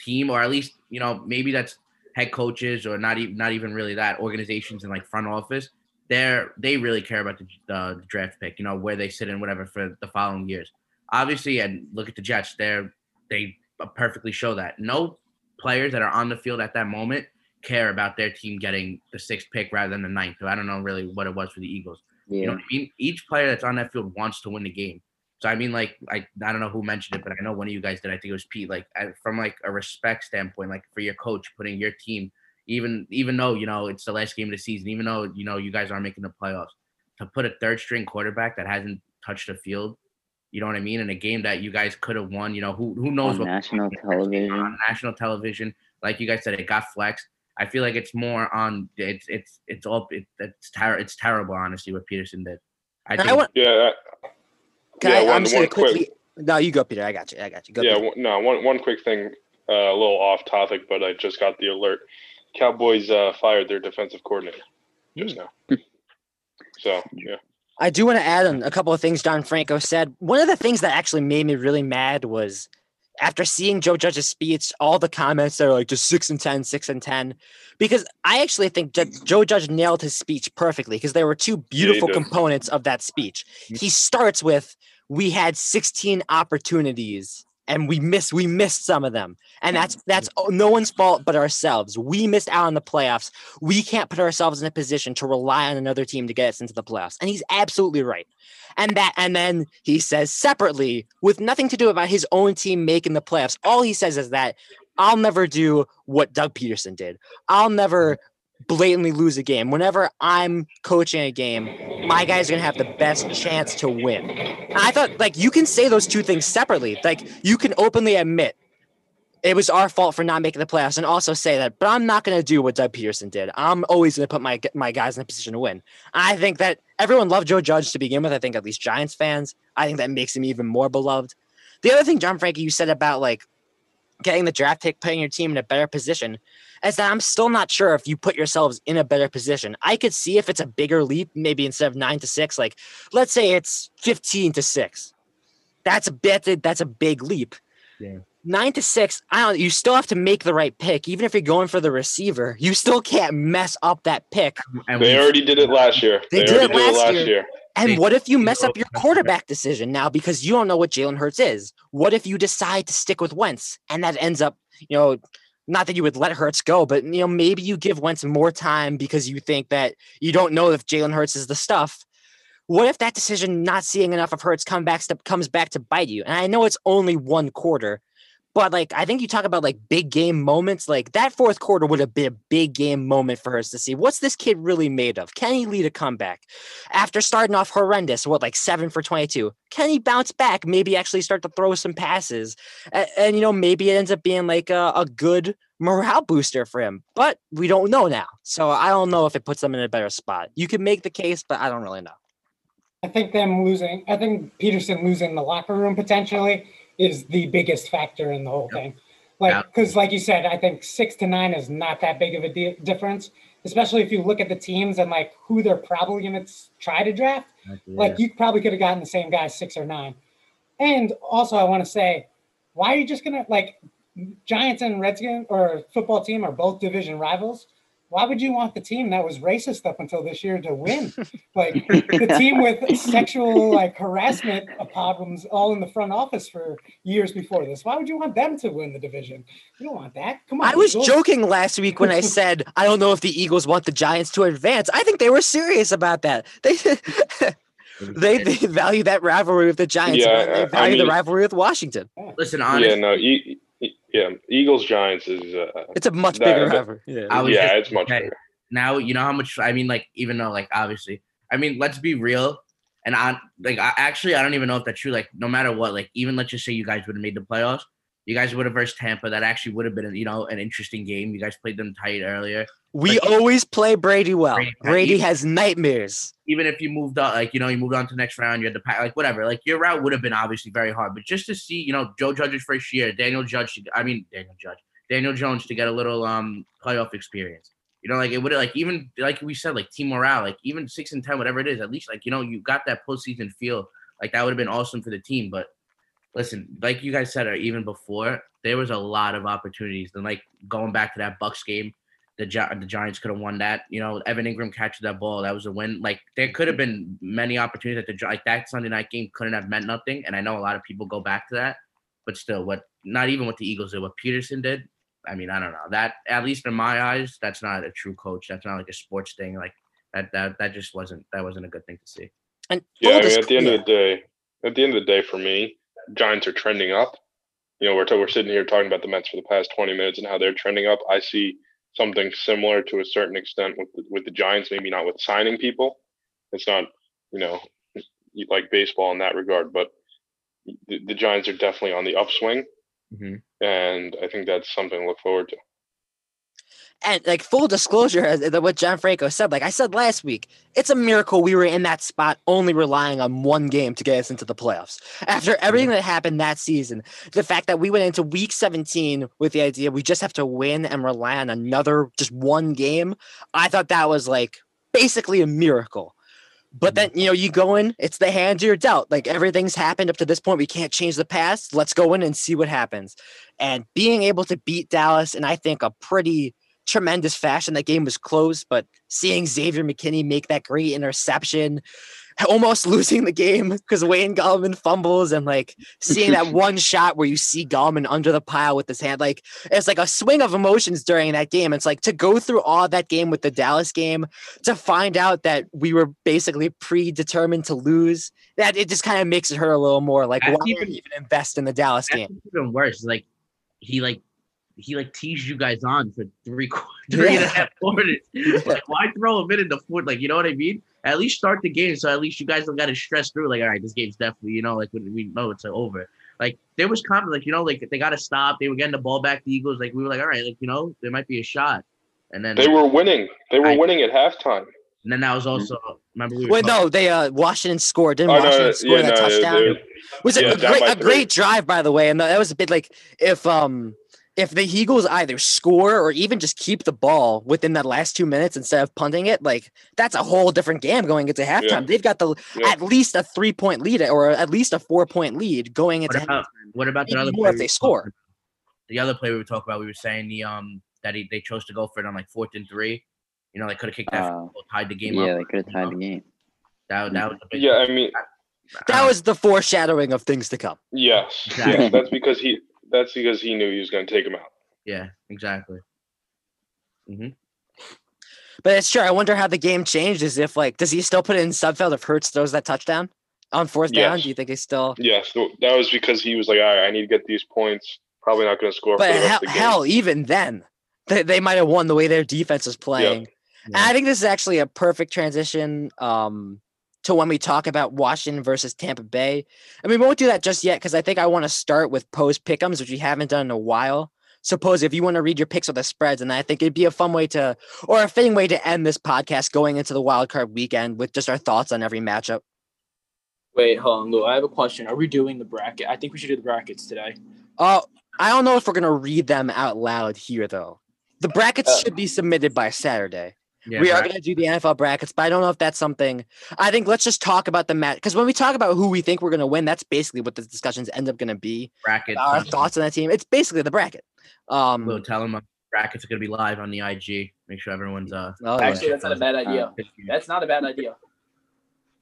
team or at least you know maybe that's head coaches or not even not even really that organizations in like front office they're they really care about the, the draft pick you know where they sit and whatever for the following years. Obviously and look at the jets they're they Uh, perfectly show that no players that are on the field at that moment care about their team getting the sixth pick rather than the ninth so i don't know really what it was for the eagles you know Yeah. what i mean each player that's on that field wants to win the game so I mean, like, I I don't know who mentioned it, but I know one of you guys did. I think it was Pete. Like, I- from like a respect standpoint, like for your coach, putting your team, even even though you know it's the last game of the season, even though you know you guys aren't making the playoffs, to put a third string quarterback that hasn't touched the field, you know what I mean, in a game that you guys could have won. You know, who who knows On what national on television. national television, like you guys said, it got flexed. I feel like it's more on it's it's it's all it, it's ter- it's terrible, honestly, what Pederson did. I And I want. yeah Can Yeah, I, one- I'm just gonna quick- quickly. No, you go, Peter. I got you. I got you. Go, yeah, Peter. no, one one quick thing, uh, a little off topic, but I just got the alert. Cowboys uh, fired their defensive coordinator just now. So yeah, I do want to add on a couple of things Don Franco said. One of the things that actually made me really mad was after seeing Joe Judge's speech, all the comments that are like just six and 10, six and 10, because I actually think Joe Judge nailed his speech perfectly because there were two beautiful did. components of that speech. He starts with, we had 16 opportunities and we missed we missed some of them. And that's that's no one's fault but ourselves. We missed out on the playoffs. We can't put ourselves in a position to rely on another team to get us into the playoffs. And he's absolutely right. And that and then he says separately with nothing to do about his own team making the playoffs all he says is that i'll never do what doug pederson did. I'll never blatantly lose a game. Whenever i'm coaching a game my guys are going to have the best chance to win. I thought like you can say those two things separately. Like you can openly admit it was our fault for not making the playoffs and also say that but i'm not going to do what doug pederson did. I'm always going to put my my guys in a position to win. I think that everyone loved joe judge to begin with i think at least giants fans. I think that makes him even more beloved. The other thing john frankie you said about like getting the draft pick putting your team in a better position is that i'm still not sure if you put yourselves in a better position i could see if it's a bigger leap maybe instead of 9 to 6 like let's say it's 15 to 6 that's a bit that's a big leap Yeah. nine to six, I don't. You still have to make the right pick, even if you're going for the receiver. You still can't mess up that pick. they already did it last year. They They, did already it did it last last year. year. And what if you mess up your quarterback decision now because you don't know what Jalen Hurts is? What if you decide to stick with Wentz and that ends up, you know, not that you would let Hurts go, but you know maybe you give Wentz more time because you think that you don't know if Jalen Hurts is the stuff. What if that decision, not seeing enough of Hurts, come back to, comes back to bite you? And I know it's only one quarter, but like I think you talk about like big game moments. Like that fourth quarter would have been a big game moment for us to see what's this kid really made of. Can he lead a comeback after starting off horrendous? What like seven for twenty-two? Can he bounce back? Maybe actually start to throw some passes, and, and you know maybe it ends up being like a, a good morale booster for him. But we don't know now, so I don't know if it puts them in a better spot. You can make the case, but I don't really know. I think them losing, I think Pederson losing the locker room potentially is the biggest factor in the whole thing. Like, Yeah. because like you said, I think six to nine is not that big of a di- difference, especially if you look at the teams and like who they're probably going to try to draft. Like, you probably could have gotten the same guy six or nine. And also, I want to say, why are you just gonna like Giants and Redskins or football team are both division rivals? Why would you want the team that was racist up until this year to win? Like the team with sexual like harassment problems all in the front office for years before this. Why would you want them to win the division? You don't want that. Come on. I was Eagles. joking last week when I said I don't know if the Eagles want the Giants to advance. I think they were serious about that. They they, they value that rivalry with the Giants. Yeah, and they I value the rivalry with Washington. Listen, honestly, Yeah, no, e- yeah, Eagles Giants is uh, It's a much That- bigger that- rivalry. Yeah. I was yeah, just- it's much okay. bigger. now you know how much I mean, like even though like obviously, I mean, let's be real. And I like I actually I don't even know if that's true. Like no matter what, like even let's just say you guys would have made the playoffs, you guys would have versed Tampa. That actually would have been you know an interesting game. You guys played them tight earlier. We Like- always play Brady well. Brady- Brady has nightmares. Even if you moved on, like you know you moved on to the next round, you had the pack, like whatever. Like your route would have been obviously very hard, but just to see you know Joe Judge's first year, Daniel Judge, I mean Daniel Judge, Daniel Jones to get a little um playoff experience. You know, like it would have like even like we said, like team morale, like even six and ten, whatever it is, at least like you know you got that postseason feel. Like that would have been awesome for the team. But listen, like you guys said, or even before, there was a lot of opportunities. And like going back to that Bucs game, the Gi- the Giants could have won that. You know, Evan Engram catches that ball, that was a win. Like there could have been many opportunities that the Gi- like that Sunday night game couldn't have meant nothing. And I know a lot of people go back to that, but still, what not even what the Eagles did, what Pederson did. I mean, I don't know. That at least in my eyes, that's not a true coach. That's not like a sports thing. Like that that that just wasn't that wasn't a good thing to see. And Yeah, I mean, at the end of the day, at the end of the day, for me, Giants are trending up. You know, we're we're sitting here talking about the Mets for the past twenty minutes and how they're trending up. I see something similar to a certain extent with the, with the Giants. Maybe not with signing people. It's not, you know, like baseball in that regard, but the, the Giants are definitely on the upswing, Mhm. and I think that's something to look forward to. And like full disclosure, as what John Franco said, like I said last week, it's a miracle we were in that spot only relying on one game to get us into the playoffs. After everything that happened that season, the fact that we went into week 17 with the idea we just have to win and rely on another just one game, I thought that was like basically a miracle. But mm-hmm. then, you know, you go in, it's the hand you're dealt. Like everything's happened up to this point. We can't change the past. Let's go in and see what happens. And being able to beat Dallas, and I think a pretty tremendous fashion. That game was close, but seeing Xavier McKinney make that great interception, almost losing the game because Wayne Gallman fumbles, and like seeing that one shot where you see Gallman under the pile with his hand, like it's like a swing of emotions during that game. It's like to go through all that game with the Dallas game to find out that we were basically predetermined to lose. That it just kind of makes it hurt a little more. Like, That's why even- even invest in the Dallas game? even worse. Like he like he like teased you guys on for three qu- three and a half quarters. Like, why throw him in in the fourth? Like you know what I mean? At least start the game so at least you guys don't got to stress through. Like all right, this game's definitely you know like when we know it's over. Like there was confidence. Like you know like they got to stop. They were getting the ball back. The Eagles like we were like all right like you know there might be a shot. And then They were winning. They were I- winning at halftime. and then that was also remember we Wait, talking- no, they uh Washington scored. Didn't Oh, Washington no, score yeah, that no, touchdown? they- was it yeah, a great a great drive by the way? And that was a bit like if um if the Eagles either score or even just keep the ball within that last two minutes instead of punting it, like that's a whole different game going into halftime. Yeah. They've got the Yeah. at least a three point lead or at least a four point lead going into What about halftime. what about the other more play if we they were score. talking about? The other play we were talking about, we were saying the um that he, they chose to go for it on like fourth and three. You know, they could have kicked that, Uh, goal, tied the game up. yeah, up. they could have tied the game. That that was a big. Yeah, I mean, That was the foreshadowing of things to come. yes, Exactly. yes. That's because he. That's because he knew he was going to take him out. yeah, exactly. But it's true. I wonder how the game changed. Is if like does he still put it in Sudfeld if Hurts throws that touchdown on fourth down? Do you think he's still? Yes, th- that was because he was like, "All right, I need to get these points. Probably not going to score But for the rest hell, of the game." hell, even then, they, they might have won the way their defense is playing. And I think this is actually a perfect transition um, to when we talk about Washington versus Tampa Bay. I mean, we won't do that just yet because I think I want to start with post pickums, which we haven't done in a while. Suppose if you want to read your picks with the spreads, and I think it'd be a fun way to, or a fitting way to end this podcast going into the wild card weekend with just our thoughts on every matchup. Wait, hold on, Lou. I have a question. Are we doing the bracket? I think we should do the brackets today. Oh, I don't know if we're gonna read them out loud here though. The brackets Uh, should be submitted by Saturday. Yeah, we are going to do the NFL brackets, but I don't know if that's something. I think let's just talk about the match because when we talk about who we think we're going to win, that's basically what the discussions end up going to be. bracket. Our thoughts on that team. It's basically the bracket. Um, We'll tell them brackets are gonna be live on the IG. Make sure everyone's uh. oh. Actually, that's not a bad idea. That's not a bad idea.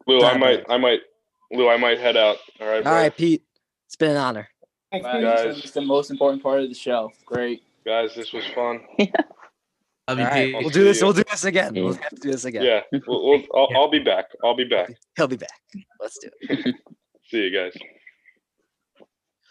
Lou, I might, I might, Lou, I might head out. All right, all bro. right, Pete. It's been an honor. Thanks, Wow, Pete. guys. It's the most important part of the show. Great. guys, this was fun. Love All you, right, we'll do this. you. We'll do this again. We'll have to do this again. Yeah, we'll, we'll, I'll, I'll be back. I'll be back. He'll be back. Let's do it. See you guys.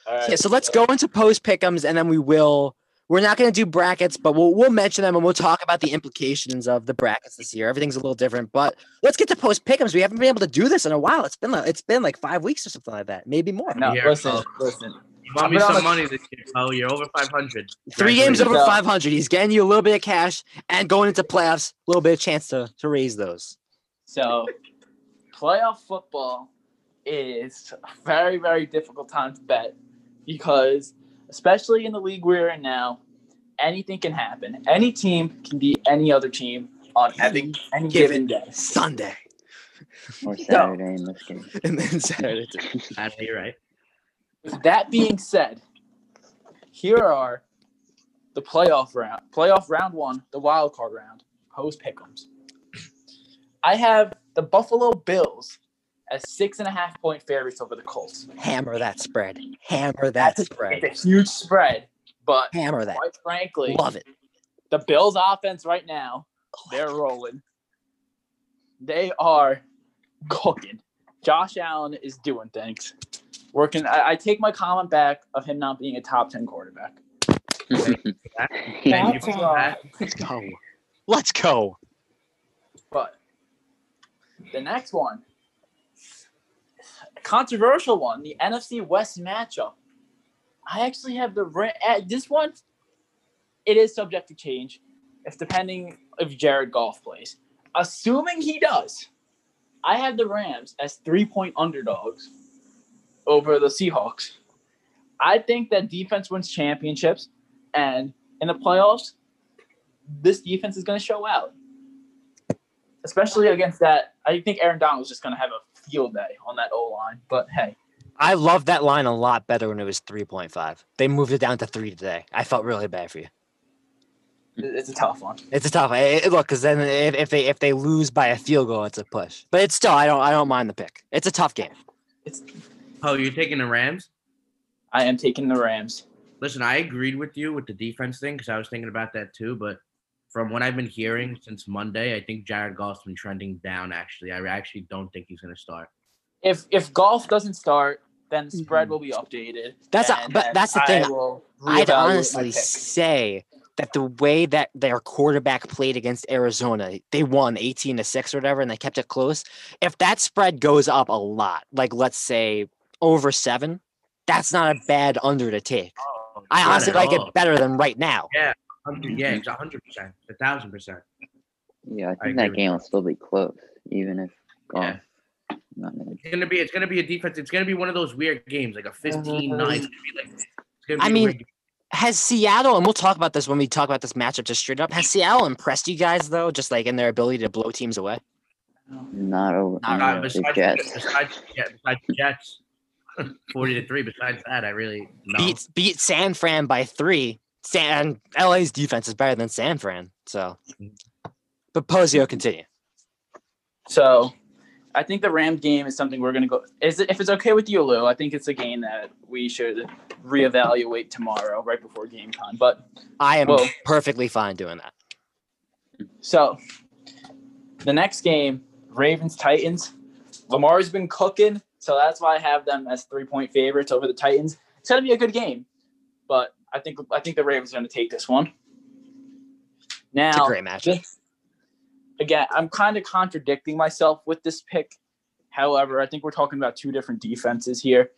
All right. Yeah, so let's go into post pickums and then we will. We're not going to do brackets, but we'll we'll mention them and we'll talk about the implications of the brackets this year. Everything's a little different, but let's get to post pickums. We haven't been able to do this in a while. It's been like it's been like five weeks or something like that, maybe more. No, Here, listen, listen. You want me some a- money this year? Oh, you're over 500. Three games over 500. He's getting you a little bit of cash and going into playoffs, a little bit of chance to to raise those. So, playoff football is a very, very difficult time to bet because, especially in the league we're in now, anything can happen. Any team can beat any other team on any, any given day. Sunday Or Saturday in this case. and then Saturday. too. Actually, you're right. With that being said, here are the playoff round. Playoff round one, the wild card round, post pickums. I have the Buffalo Bills as six and a half point favorites over the Colts. Hammer that spread. Hammer that That's a, spread. it's a huge spread, but Hammer that. quite frankly, Love it. the Bills' offense right now, they're rolling. They are cooking. Josh Allen is doing things. Working. I, I take my comment back of him not being a top ten quarterback. Thank you for uh, that. Let's go. Let's go. But the next one, controversial one, the NFC West matchup. I actually have the Ra- uh, this one. It is subject to change, if depending if Jared Goff plays. Assuming he does, I have the Rams as three point underdogs over the Seahawks. I think that defense wins championships, and in the playoffs, this defense is going to show out especially against that. I think Aaron Donald was just going to have a field day on that O line. But hey, I love that line a lot better when it was 3.5. They moved it down to three today. I felt really bad for you. it's a tough one. It's a tough. eh, eh, look, because then if, if they if they lose by a field goal, it's a push. But it's still I don't I don't mind the pick. It's a tough game. It's Oh, you're taking the Rams? I am taking the Rams. Listen, I agreed with you with the defense thing because I was thinking about that too. But from what I've been hearing since Monday, I think Jared Goff's been trending down. Actually, I actually don't think he's going to start. If if Goff doesn't start, then the spread mm-hmm. will be updated. That's a- but that's the thing. will I'd honestly say that the way that their quarterback played against Arizona, they won 18 to 6 or whatever, and they kept it close. If that spread goes up a lot, like let's say over seven, that's not a bad under to take. Oh, I honestly like all. it better than right now. Yeah, 100, yeah, it's hundred percent, a thousand percent. Yeah, I I think agree that game will still be close, even if Yeah. Goff. Not gonna It's gonna be it's gonna be a defense. It's gonna be one of those weird games, like a 15-9. It's gonna be like. It's gonna be I a mean. Has Seattle, and we'll talk about this when we talk about this matchup just straight up, has Seattle impressed you guys though, just like in their ability to blow teams away? not over Not under Uh, the besides, Jets. besides, yeah, besides the Jets, forty to three. Besides that, I really no. Beat beat San Fran by three. San LA's defense is better than San Fran. So but Posio continue. So, I think the Rams game is something we're going to go. Is it, if it's okay with you, Lou? I think it's a game that we should reevaluate tomorrow, right before game time. But I am Well- perfectly fine doing that. So, the next game, Ravens Titans. Lamar's been cooking, so that's why I have them as three point favorites over the Titans. It's gonna be a good game, but I think I think the Ravens are gonna take this one. Now, It's a great matchup. again, I'm kind of contradicting myself with this pick. However, I think we're talking about two different defenses here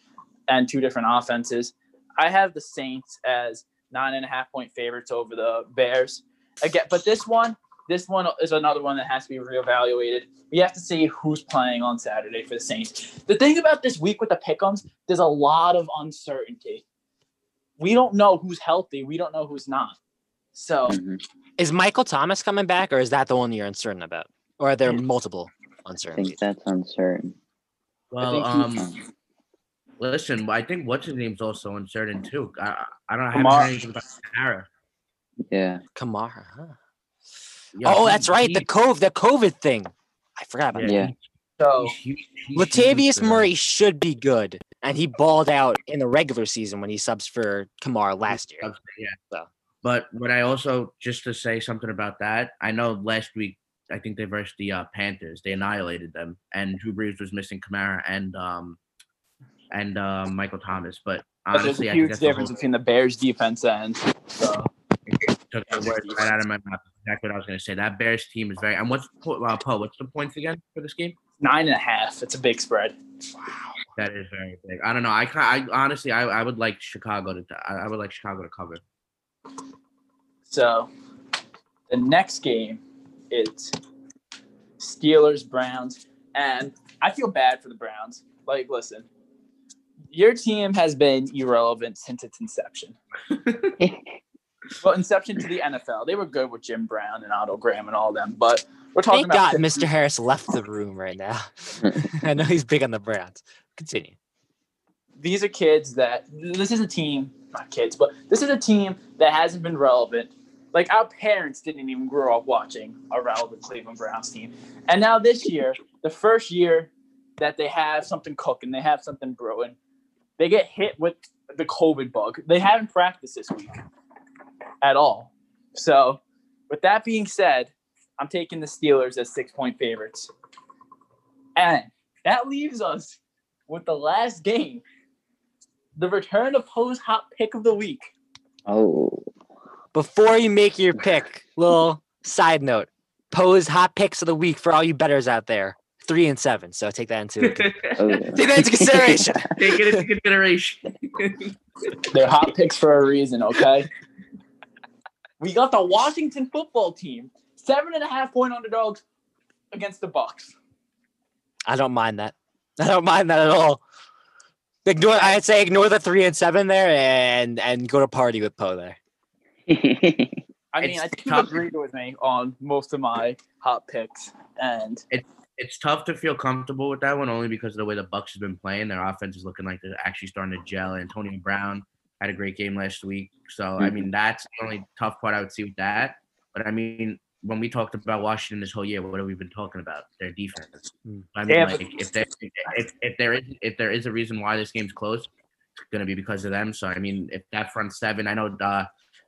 and two different offenses. I have the Saints as nine and a half point favorites over the Bears. Again, but this one, this one is another one that has to be reevaluated. We have to see who's playing on Saturday for the Saints. The thing about this week with the pickums, there's a lot of uncertainty. we don't know who's healthy. We don't know who's not. So Mhm. Is Michael Thomas coming back, or is that the one you're uncertain about, or are there multiple multiple I think that's uncertain. Well, um, listen, I think what's his name's also uncertain too. I, I don't haven't Kamara. heard anything about Kamara. Yeah. Kamara. Huh? Yeah, oh, he- that's right. he- The cove, the COVID thing. I forgot about yeah, Yeah. so he's huge- Latavius huge. Murray should be good, and he balled out in the regular season when he subs for Kamara last year. Yeah. So. But what I also just to say something about that, I know last week I think they versed the uh, Panthers. They annihilated them, and Drew Brees was missing Kamara and um and uh, Michael Thomas. But but there's honestly, a I think huge that's the difference whole- between the Bears defense and so took the words right out of my mouth. Exactly what I was going to say. That Bears team is very. And what's po- uh, Poe? What's the points again for this game? nine and a half. It's a big spread. Wow. That is very big. I don't know. I, I honestly, I, I would like Chicago to. I I would like Chicago to cover. So the next game is Steelers Browns, and I feel bad for the Browns. Like, listen, your team has been irrelevant since its inception. well, inception to the NFL. They were good with Jim Brown and Otto Graham and all them, but we're talking Thank about God Mr. Harris left the room right now. I know he's big on the Browns. Continue. these are kids that this is a team, not kids, but this is a team that hasn't been relevant. Like our parents didn't even grow up watching a relevant Cleveland Browns team. And now this year, the first year that they have something cooking, they have something brewing, they get hit with the COVID bug. They haven't practiced this week at all. So, with that being said, I'm taking the Steelers as six point favorites. And that leaves us with the last game the return of Poe's hot pick of the week. Oh. Before you make your pick, little side note: Pose hot picks of the week for all you betters out there. Three and seven. So take that into Oh. take that into consideration. Take it into consideration. They're hot picks for a reason, okay? We got the Washington football team, seven and a half point underdogs against the Bucs. I don't mind that. I don't mind that at all. Ignore. I'd say ignore the three and seven there, and and go to party with Poe there. I mean, It's I think you tough. agreed with me on most of my hot picks, and it's tough to feel comfortable with that one only because of the way the Bucs have been playing. Their offense is looking like they're actually starting to gel. Antonio Brown had a great game last week, so I mean that's the only tough part I would see with that. But I mean, when we talked about Washington this whole year, what have we been talking about? Their defense. Hmm. I mean, Yeah, like, but- if there if, if there is if there is a reason why this game's close, it's gonna be because of them. So I mean, if that front seven, I know uh,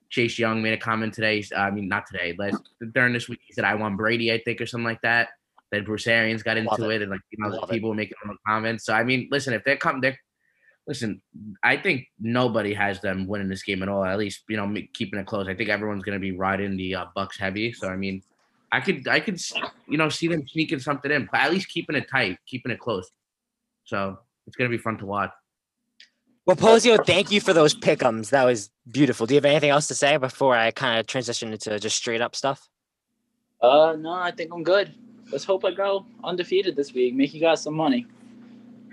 Chase Young made a comment today. I mean, not today, last during this week, he said I want Brady, I think, or something like that. Then Bruce Arians got into it. it, and like you know, Love it. people were making comments. So I mean, listen, if they're coming, they're listen. I think nobody has them winning this game at all. At least you know, me- keeping it close. I think everyone's gonna be riding the uh, Bucs heavy. So I mean, I could, I could, you know, see them sneaking something in, but at least keeping it tight, keeping it close. So it's gonna be fun to watch. Well, Posio, thank you for those pickums. That was beautiful. Do you have anything else to say before I kind of transition into just straight up stuff? uh, no, I think I'm good. Let's hope I go undefeated this week. Make you guys some money.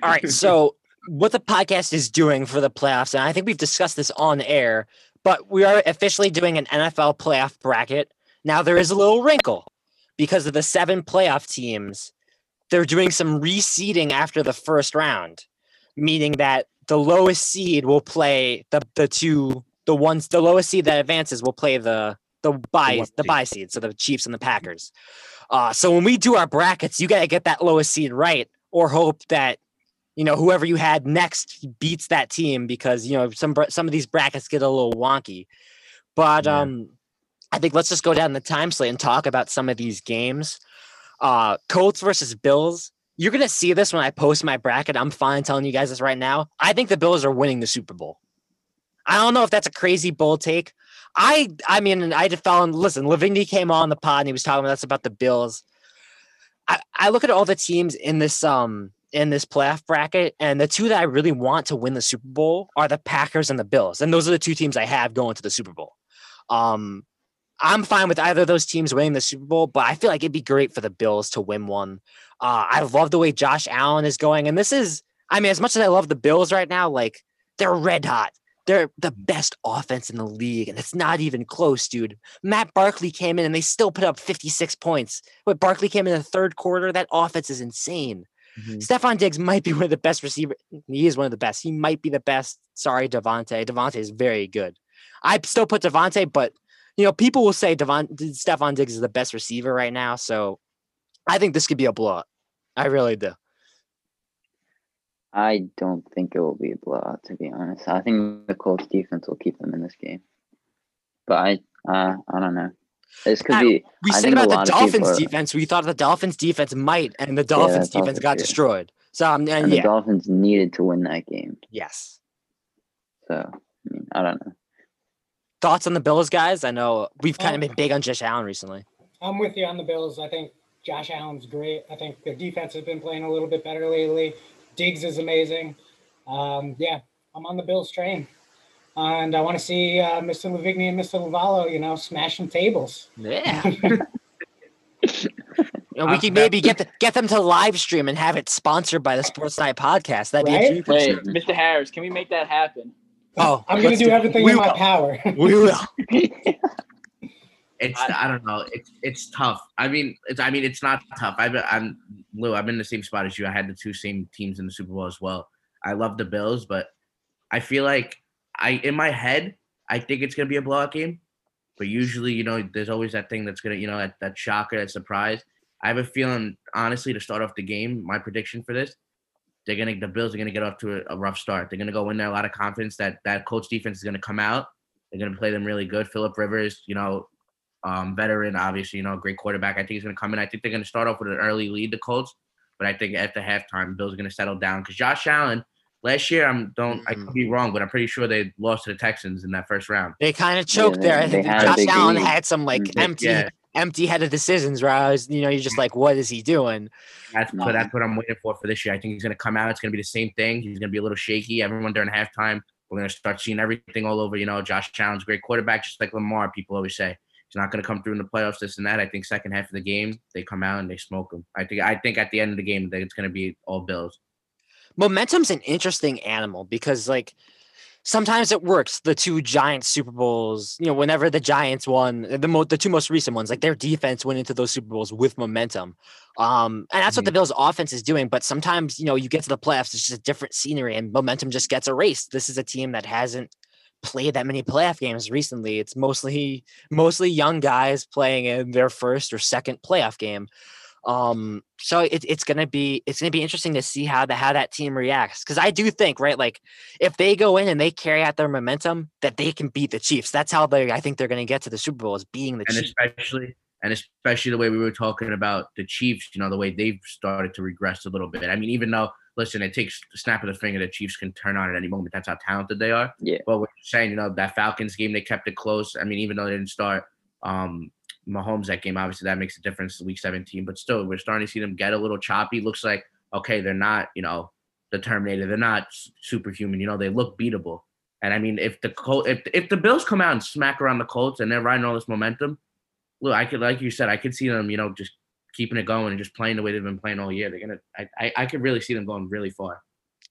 All right. So, what the podcast is doing for the playoffs, and I think we've discussed this on air, but we are officially doing an NFL playoff bracket. Now, there is a little wrinkle because of the seven playoff teams. They're doing some reseeding after the first round, meaning that the lowest seed will play the the two the ones the lowest seed that advances will play the the buy the buy seed, so the Chiefs and the Packers. Uh, so when we do our brackets, you got to get that lowest seed right, or hope that you know whoever you had next beats that team because you know some some of these brackets get a little wonky. But Yeah. um, I think let's just go down the time slate and talk about some of these games. Uh, Colts versus Bills. You're gonna see this when I post my bracket. I'm fine telling you guys this right now. I think the Bills are winning the Super Bowl. I don't know if that's a crazy bold take. I I mean I just fell in listen, Lavigne came on the pod and he was talking about us about the Bills. I, I look at all the teams in this um in this playoff bracket, and the two that I really want to win the Super Bowl are the Packers and the Bills. And those are the two teams I have going to the Super Bowl. Um I'm fine with either of those teams winning the Super Bowl, but I feel like it'd be great for the Bills to win one. Uh, I love the way Josh Allen is going. And this is, I mean, as much as I love the Bills right now, like they're red hot. they're the best offense in the league, and it's not even close, dude. Matt Barkley came in and they still put up 56 points. But Barkley came in the third quarter. That offense is insane. Mhm. Stefon Diggs might be one of the best receiver. He is one of the best. He might be the best. Sorry, Davante. Davante is very good. I still put Davante, but you know, people will say Devon Stefon Diggs is the best receiver right now. So I think this could be a blowout. I really do. I don't think it will be a blowout, to be honest. I think the Colts defense will keep them in this game. But I, uh, I don't know. This could I- be. We I said about the lot people Dolphins are- defense. We thought the Dolphins defense might, and the Dolphins that's also defense got true. destroyed. So um, and And the Dolphins needed to win that game. yes. So I mean, I don't know. Thoughts on the Bills, guys? I know we've kind of Um, been big on Josh Allen recently. I'm with you on the Bills. I think Josh Allen's great. I think their defense has been playing a little bit better lately. Diggs is amazing. Um, yeah, I'm on the Bills train. And I want to see uh, Mr. Lavigny and Mr. Lavallo, you know, smashing tables. Yeah. And we can maybe get the, get them to live stream and have it sponsored by the Sports Night Podcast. That'd be a Right? dream come Mr. Harris, can we make that happen? Oh, I'm going to do everything we in my power. We will. It's I don't know. It's it's tough. I mean, it's I mean it's not tough. I've I'm Lou. I'm in the same spot as you. I had the two same teams in the Super Bowl as well. I love the Bills, but I feel like I in my head I think it's gonna be a blowout game. But usually, you know, there's always that thing that's gonna, you know, that, that shocker, that surprise. I have a feeling, honestly, to start off the game, my prediction for this, they're gonna the Bills are gonna get off to a, a rough start. They're gonna go in there a lot of confidence that that coach defense is gonna come out. They're gonna play them really good. Philip Rivers, you know, um, veteran, obviously, you know, great quarterback. I think he's to come in. I think they're to start off with an early lead, the Colts, but I think after halftime, Bills are to settle down because Josh Allen last year, I'm don't I could be wrong, but I'm pretty sure they lost to the Texans in that first round. They kind of choked they- there. I think Josh big Allen lead. had some like Mhm. empty, Yeah. empty-headed decisions where I was, you know, you're just like, what is he doing? That's No. but that's what I'm waiting for for this year. I think he's going to come out. It's going to be the same thing. He's going to be a little shaky. Everyone during halftime, we're going to start seeing everything all over. You know, Josh Allen's a great quarterback, just like Lamar. People always say he's not going to come through in the playoffs, this and that. I think second half of the game, they come out and they smoke him. I think I think at the end of the game, that it's going to be all Bills. Momentum's an interesting animal because like sometimes it works. The two giant Super Bowls, you know, whenever the Giants won, the mo- the two most recent ones, like their defense went into those Super Bowls with momentum. Um, and that's what the Bills offense is doing. But sometimes, you know, you get to the playoffs, it's just a different scenery and momentum just gets erased. This is a team that hasn't played that many playoff games recently. It's mostly mostly young guys playing in their first or second playoff game. Um, so it, it's gonna be it's gonna be interesting to see how the how that team reacts because I do think right like if they go in and they carry out their momentum that they can beat the Chiefs. That's how they I think they're gonna get to the Super Bowl is being the and Chiefs. especially and especially the way we were talking about the Chiefs, you know, the way they've started to regress a little bit. I mean, even though listen, it takes the snap of the finger, the Chiefs can turn on at any moment. That's how talented they are. Yeah. But what you're saying, you know, that Falcons game, they kept it close. I mean, even though they didn't start um Mahomes that game, obviously that makes a difference week 17. But still, we're starting to see them get a little choppy. Looks like okay, they're not, you know, the Terminator. They're not superhuman. You know, they look beatable. And I mean, if the Col- if if the Bills come out and smack around the Colts and they're riding all this momentum, look, I could like you said, I could see them, you know, just keeping it going and just playing the way they've been playing all year. They're gonna, I, I, I could really see them going really far.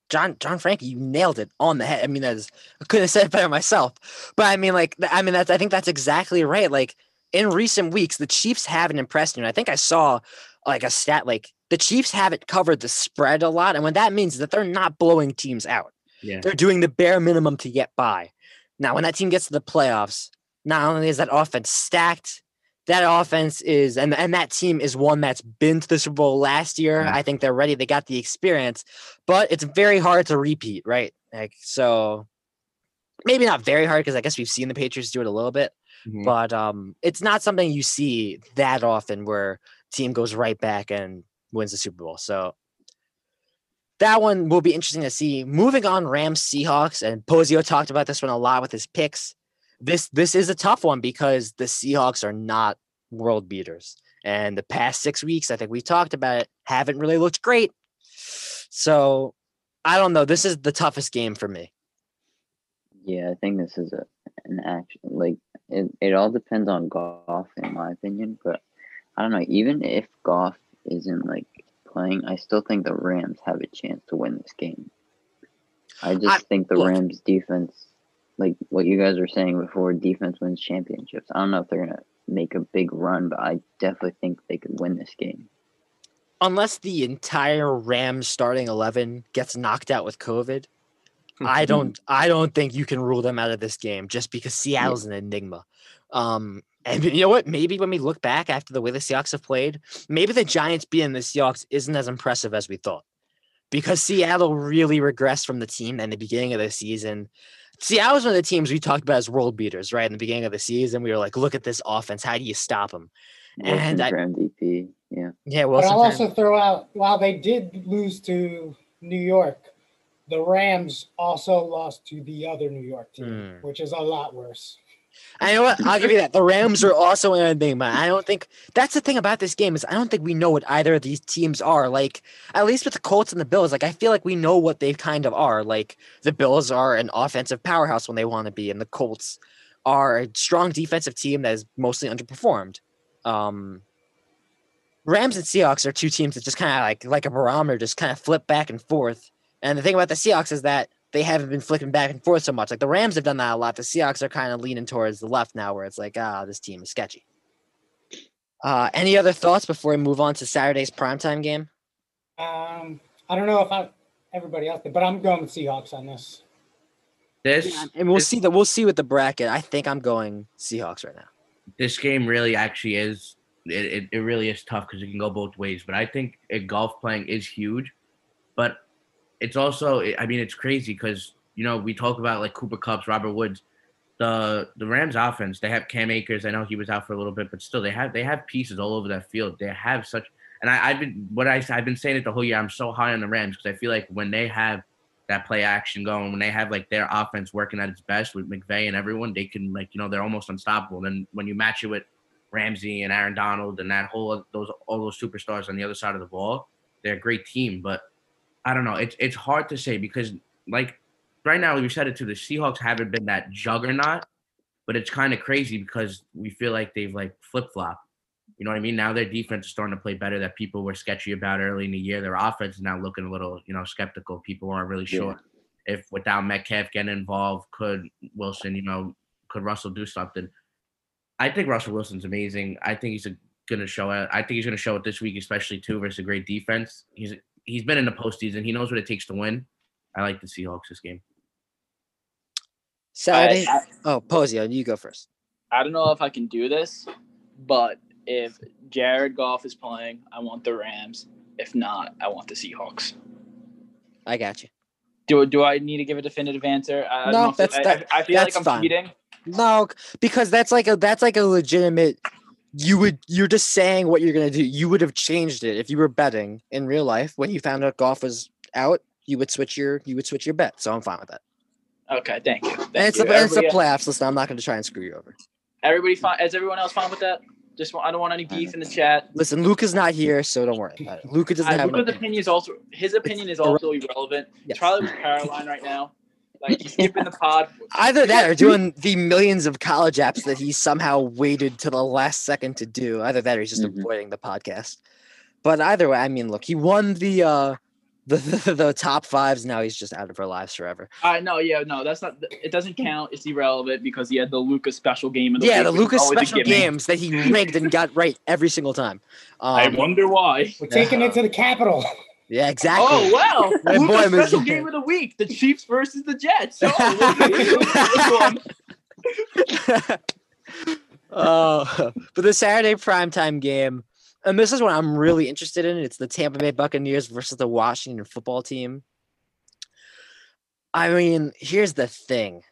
John John Frankie, you nailed it on the head. I mean, that's I couldn't have said it better myself. But I mean, like, I mean, that's I think that's exactly right. Like in recent weeks, the Chiefs haven't impressed me. And I think I saw like a stat like the Chiefs haven't covered the spread a lot, and what that means is that they're not blowing teams out. Yeah. They're doing the bare minimum to get by. Now, when that team gets to the playoffs, not only is that offense stacked, that offense is and and that team is one that's been to the Super Bowl last year. Yeah. I think they're ready. They got the experience, but it's very hard to repeat, right? Like so maybe not very hard because I guess we've seen the Patriots do it a little bit, Mhm. but um it's not something you see that often where team goes right back and wins the Super Bowl. So that one will be interesting to see. Moving on, Rams Seahawks, and Pozio talked about this one a lot with his picks. This this is a tough one because the Seahawks are not world beaters, and the past six weeks, I think we talked about it, haven't really looked great. So I don't know. This is the toughest game for me. Yeah, I think this is a an action like it, it all depends on Goff in my opinion, but I don't know, even if Goff isn't like playing, I still think the Rams have a chance to win this game. I just think the look- Rams defense like what you guys were saying before, defense wins championships. I don't know if they're gonna make a big run, but I definitely think they could win this game. Unless the entire Rams starting eleven gets knocked out with COVID, I don't I don't think you can rule them out of this game just because Seattle's an enigma. Um and you know what? Maybe when we look back after the way the Seahawks have played, maybe the Giants being the Seahawks isn't as impressive as we thought. Because Seattle really regressed from the team in the beginning of the season. Seattle was one of the teams we talked about as world beaters, right? In the beginning of the season, we were like, look at this offense. How do you stop them? Wilson And I- for MVP. Yeah. Yeah, But I'll for- also throw out while they did lose to New York, the Rams also lost to the other New York team, Hmm. which is a lot worse. I know what I'll give you that. The Rams are also an enigma. I don't think that's the thing about this game is I don't think we know what either of these teams are. Like at least with the Colts and the Bills, like I feel like we know what they kind of are. Like the Bills are an offensive powerhouse when they want to be, and the Colts are a strong defensive team that is mostly underperformed. Um, Rams and Seahawks are two teams that just kind of like like a barometer, just kind of flip back and forth. And the thing about the Seahawks is that they haven't been flipping back and forth so much. Like the Rams have done that a lot. The Seahawks are kind of leaning towards the left now, where it's like, ah, this team is sketchy. Uh, any other thoughts before we move on to Saturday's primetime game? Um, I don't know if I everybody else did, but I'm going with Seahawks on this. This And we'll this- see that we'll see with the bracket. I think I'm going Seahawks right now. this game really actually is it, it, it really is tough because it can go both ways but i think a Goff playing is huge but it's also i mean it's crazy because you know we talk about like Cooper Kupp's robert woods the the rams offense they have cam akers i know he was out for a little bit but still they have they have pieces all over that field they have such and I, i've been what I, i've been saying it the whole year i'm so high on the rams because i feel like when they have that play action going when they have like their offense working at its best with McVay and everyone, they can like you know they're almost unstoppable. And then when you match it with Ramsey and Aaron Donald and that whole those all those superstars on the other side of the ball, they're a great team. But I don't know, it's it's hard to say because like right now we said it too, the Seahawks haven't been that juggernaut, but it's kind of crazy because we feel like they've like flip flop. You know what I mean? Now their defense is starting to play better that people were sketchy about early in the year. Their offense is now looking a little, you know, skeptical. People aren't really sure if without Metcalf getting involved, could Wilson, you know, could Russell do something? I think Russell Wilson's amazing. I think he's going to show it. I think he's going to show it this week, especially too versus a great defense. He's he's been in the postseason. He knows what it takes to win. I like the Seahawks this game. Saturday. I- oh, Posio, you go first. I don't know if I can do this, but if Jared Goff is playing, I want the Rams. If not, I want the Seahawks. I got you. Do do I need to give a definitive answer? I, I don't No, know if- that's- that- I, I feel that's like I'm fine. cheating. No, because that's like a that's like a legitimate. You would you're just saying what you're gonna do. You would have changed it if you were betting in real life when you found out Goff was out. You would switch your you would switch your bet. So I'm fine with that. Okay, thank you. Thank and it's you. and it's the playoffs. Listen, I'm not going to try and screw you over. Everybody fine? Is everyone else fine with that? Just want, I don't want any beef in the chat. Listen, Luca's not here, so don't worry about it. Luca doesn't Uh, have. Luca's opinion. opinion is also his opinion is also irrelevant. Yes. Charlie was Caroline right now. Like he's skipping the pod. Either that or doing the millions of college apps that he somehow waited to the last second to do. Either that or he's just Mhm. avoiding the podcast. But either way, I mean, look, he won the uh the, the, the top fives. Now he's just out of our lives forever. I know, yeah, no, that's not. It doesn't count. It's irrelevant because he had the Lucas special game of the Yeah, week, the which Lucas always special games that he rigged and got right every single time. I Um, wonder why. We're taking it to the Capitol. yeah, exactly. Oh wow! My boy Lucas was- special game of the week: the Chiefs versus the Jets. Oh, look at this one. uh, but the Saturday primetime game, and this is what I'm really interested in. It's the Tampa Bay Buccaneers versus the Washington football team. I mean, here's the thing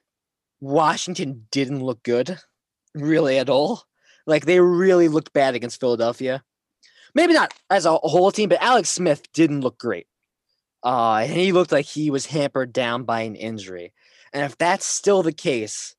Washington didn't look good, really, at all. Like, they really looked bad against Philadelphia. Maybe not as a whole team, but Alex Smith didn't look great. Uh, and he looked like he was hampered down by an injury. And if that's still the case,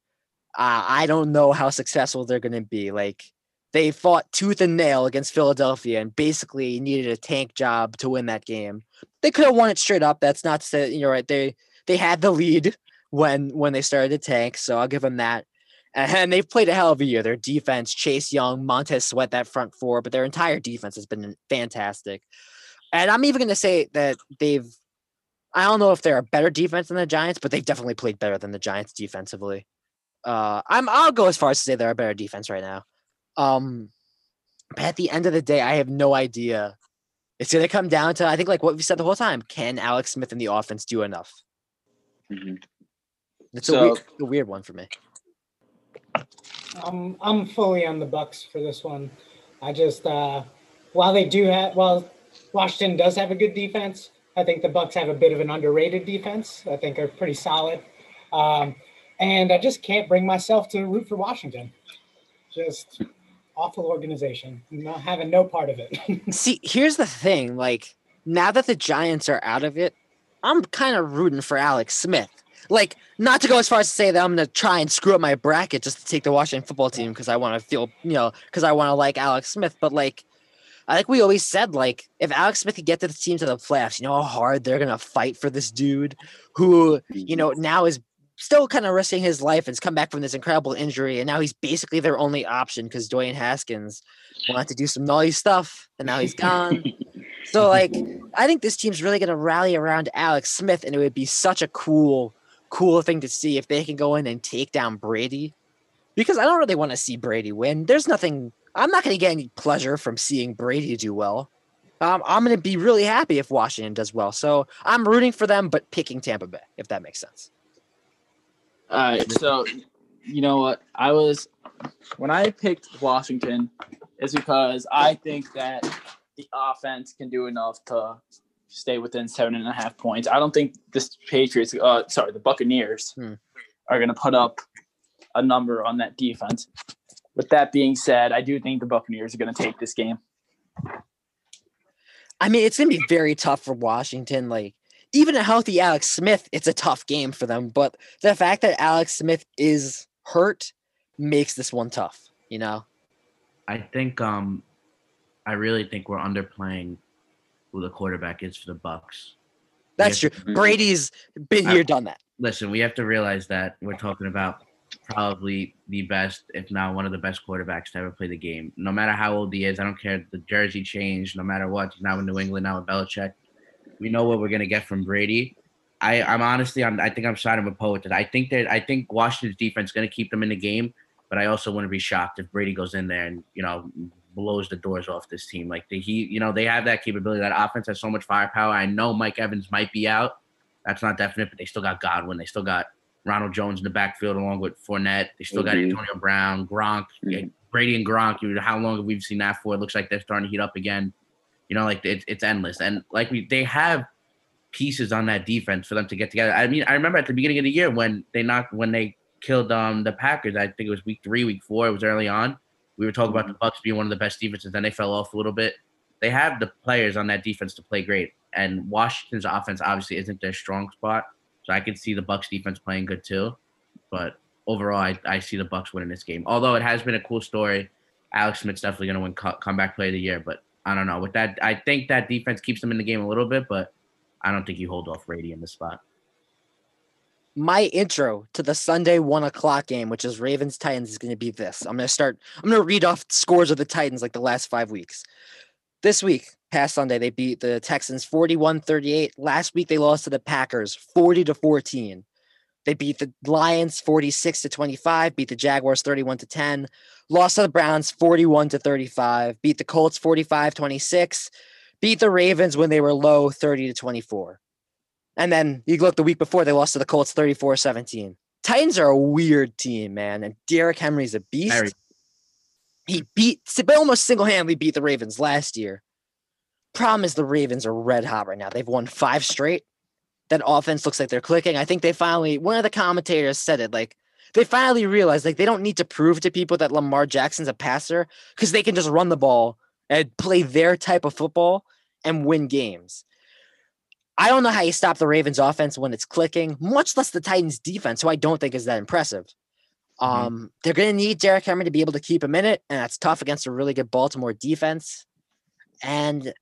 uh, I don't know how successful they're going to be. Like they fought tooth and nail against Philadelphia and basically needed a tank job to win that game. They could have won it straight up. That's not to say you know right. They they had the lead when when they started to tank, so I'll give them that. And they've played a hell of a year. Their defense, Chase Young, Montez Sweat, that front four, but their entire defense has been fantastic. And I'm even going to say that they've I don't know if they're a better defense than the Giants, but they've definitely played better than the Giants defensively. Uh, I'm I'll go as far as to say they're a better defense right now. Um, but at the end of the day, I have no idea. It's gonna come down to I think like what we said the whole time. Can Alex Smith and the offense do enough? Mhm. It's a, weird, a weird one for me. I'm I'm fully on the Bucs for this one. I just uh, while they do have while Washington does have a good defense, I think the Bucs have a bit of an underrated defense. I think they're pretty solid, um, and I just can't bring myself to root for Washington. Just awful organization. Not having no part of it. See, here's the thing. Like, now that the Giants are out of it, I'm kind of rooting for Alex Smith. Like, not to go as far as to say that I'm going to try and screw up my bracket just to take the Washington football team because I want to feel, you know, because I want to like Alex Smith. But, like, I think we always said, like, if Alex Smith could get to the team to the playoffs, you know how hard they're going to fight for this dude who, you know, now is still kind of risking his life and's come back from this incredible injury. And now he's basically their only option because Dwayne Haskins wanted to do some naughty stuff and now he's gone. so like I think this team's really gonna rally around Alex Smith and it would be such a cool, cool thing to see if they can go in and take down Brady. Because I don't really want to see Brady win. There's nothing I'm not gonna get any pleasure from seeing Brady do well. Um, I'm gonna be really happy if Washington does well. So I'm rooting for them, but picking Tampa Bay, if that makes sense. All right, so you know what? I was when I picked Washington, is because I think that the offense can do enough to stay within seven and a half points. I don't think this Patriots, uh, sorry, the Buccaneers Hmm. are going to put up a number on that defense. With that being said, I do think the Buccaneers are going to take this game. I mean, it's gonna be very tough for Washington. Like, even a healthy Alex Smith, it's a tough game for them. But the fact that Alex Smith is hurt makes this one tough. You know, I think um, I really think we're underplaying who the quarterback is for the Bucs. That's true. to- Brady's been Uh, here, done that. Listen, we have to realize that we're talking about probably the best, if not one of the best quarterbacks to ever play the game. No matter how old he is, I don't care. The jersey changed. No matter what, he's now in New England now with Belichick. We know what we're gonna get from Brady. I, I'm honestly, I'm, I think I'm siding with Poe with. I think that I think Washington's defense is gonna keep them in the game, but I also wouldn't be shocked if Brady goes in there and you know blows the doors off this team. Like the, he, you know, they have that capability. That offense has so much firepower. I know Mike Evans might be out. That's not definite, but they still got Godwin. They still got Ronald Jones in the backfield along with Fournette. They still got Mhm. Antonio Brown, Gronk, Mhm. Brady and Gronk. You How long have we seen that for? It looks like they're starting to heat up again. You know, like it's it's endless. And like we, they have pieces on that defense for them to get together. I mean, I remember at the beginning of the year when they knocked when they killed um the Packers. I think it was week three, week four. It was early on. We were talking about the mm-hmm. Bucs being one of the best defenses. Then they fell off a little bit. They have the players on that defense to play great, and Washington's offense obviously isn't their strong spot. So I could see the Bucs defense playing good too. But overall, I, I see the Bucs winning this game. Although it has been a cool story. Alex Smith's definitely going to win co- comeback play of the year, but I don't know. With that, I think that defense keeps them in the game a little bit, but I don't think you hold off Brady in this spot. My intro to the Sunday one o'clock game, which is Ravens Titans, is going to be this. I'm going to start. I'm going to read off scores of the Titans like the last five weeks. This week, past Sunday, they beat the Texans 41 38. Last week, they lost to the Packers 40 to 14. They beat the Lions 46 to 25, beat the Jaguars 31 to 10, lost to the Browns 41 to 35, beat the Colts 45 26, beat the Ravens when they were low 30 to 24. And then you look the week before, they lost to the Colts 34 17. Titans are a weird team, man. And Derrick Henry's a beast. He beat, but almost single handedly beat the Ravens last year. Problem is, the Ravens are red hot right now. They've won five straight. That offense looks like they're clicking. I think they finally, one of the commentators said it, like, they finally realized like they don't need to prove to people that Lamar Jackson's a passer because they can just run the ball and play their type of football and win games. I don't know how you stop the Ravens offense when it's clicking, much less the Titans defense, who I don't think is that impressive. Um, they're going to need Derrick Henry to be able to keep him in it, and that's tough against a really good Baltimore defense. And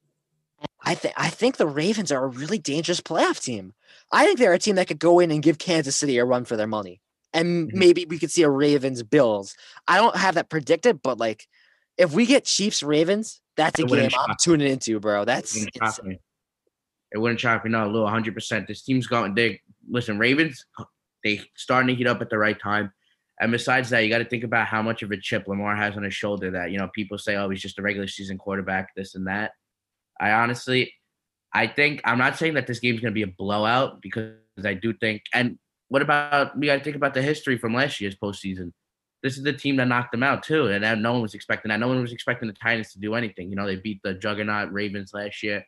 I think I think the Ravens are a really dangerous playoff team. I think they're a team that could go in and give Kansas City a run for their money, and Mhm. maybe we could see a Ravens Bills. I don't have that predicted, but like if we get Chiefs Ravens, that's a game I'm tuning into, bro. That's Wouldn't it's, shock me. It wouldn't shock me. No, little 100. percent This team's going. They listen, Ravens. They starting to heat up at the right time. And besides that, you got to think about how much of a chip Lamar has on his shoulder. That you know, people say, "Oh, he's just a regular season quarterback," this and that. I honestly, I think I'm not saying that this game's going to be a blowout because I do think. And what about we got to think about the history from last year's postseason? This is the team that knocked them out too, and no one was expecting that. No one was expecting the Titans to do anything. You know, they beat the juggernaut Ravens last year.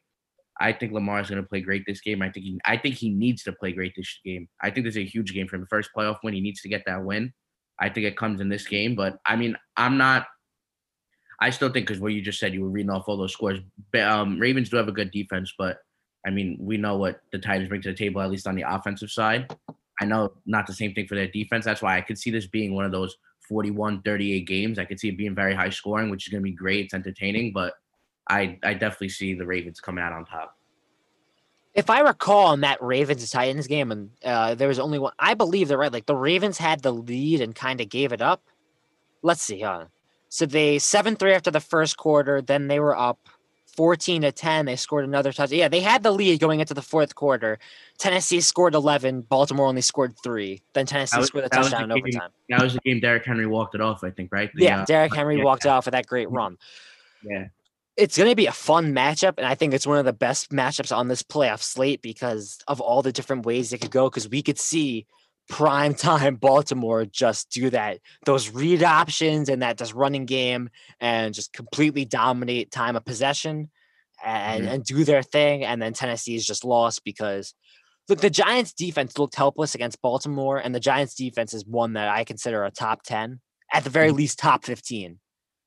I think Lamar is going to play great this game. I think he, I think he needs to play great this game. I think this is a huge game for him. First playoff win, he needs to get that win. I think it comes in this game. But I mean, I'm not. I still think because what you just said, you were reading off all those scores. But, Um, Ravens do have a good defense, but I mean, we know what the Titans bring to the table, at least on the offensive side. I know not the same thing for their defense. That's why I could see this being one of those 41 38 games. I could see it being very high scoring, which is going to be great. It's entertaining, but I, I definitely see the Ravens coming out on top. If I recall in that Ravens Titans game, and uh, there was only one, I believe they're right. Like the Ravens had the lead and kind of gave it up. Let's see. Huh? So they 7 3 after the first quarter. Then they were up 14 to 10. They scored another touchdown. Yeah, they had the lead going into the fourth quarter. Tennessee scored 11. Baltimore only scored three. Then Tennessee was, scored a touchdown in overtime. That was the game Derrick Henry walked it off, I think, right? The, yeah, uh, Derrick Henry yeah, walked off with that great run. Yeah. It's going to be a fun matchup, and I think it's one of the best matchups on this playoff slate because of all the different ways it could go. Because we could see prime time Baltimore just do that, those read options and that just running game and just completely dominate time of possession and, Mhm. and do their thing. And then Tennessee is just lost because look, the Giants defense looked helpless against Baltimore, and the Giants defense is one that I consider a top 10, at the very least, top 15.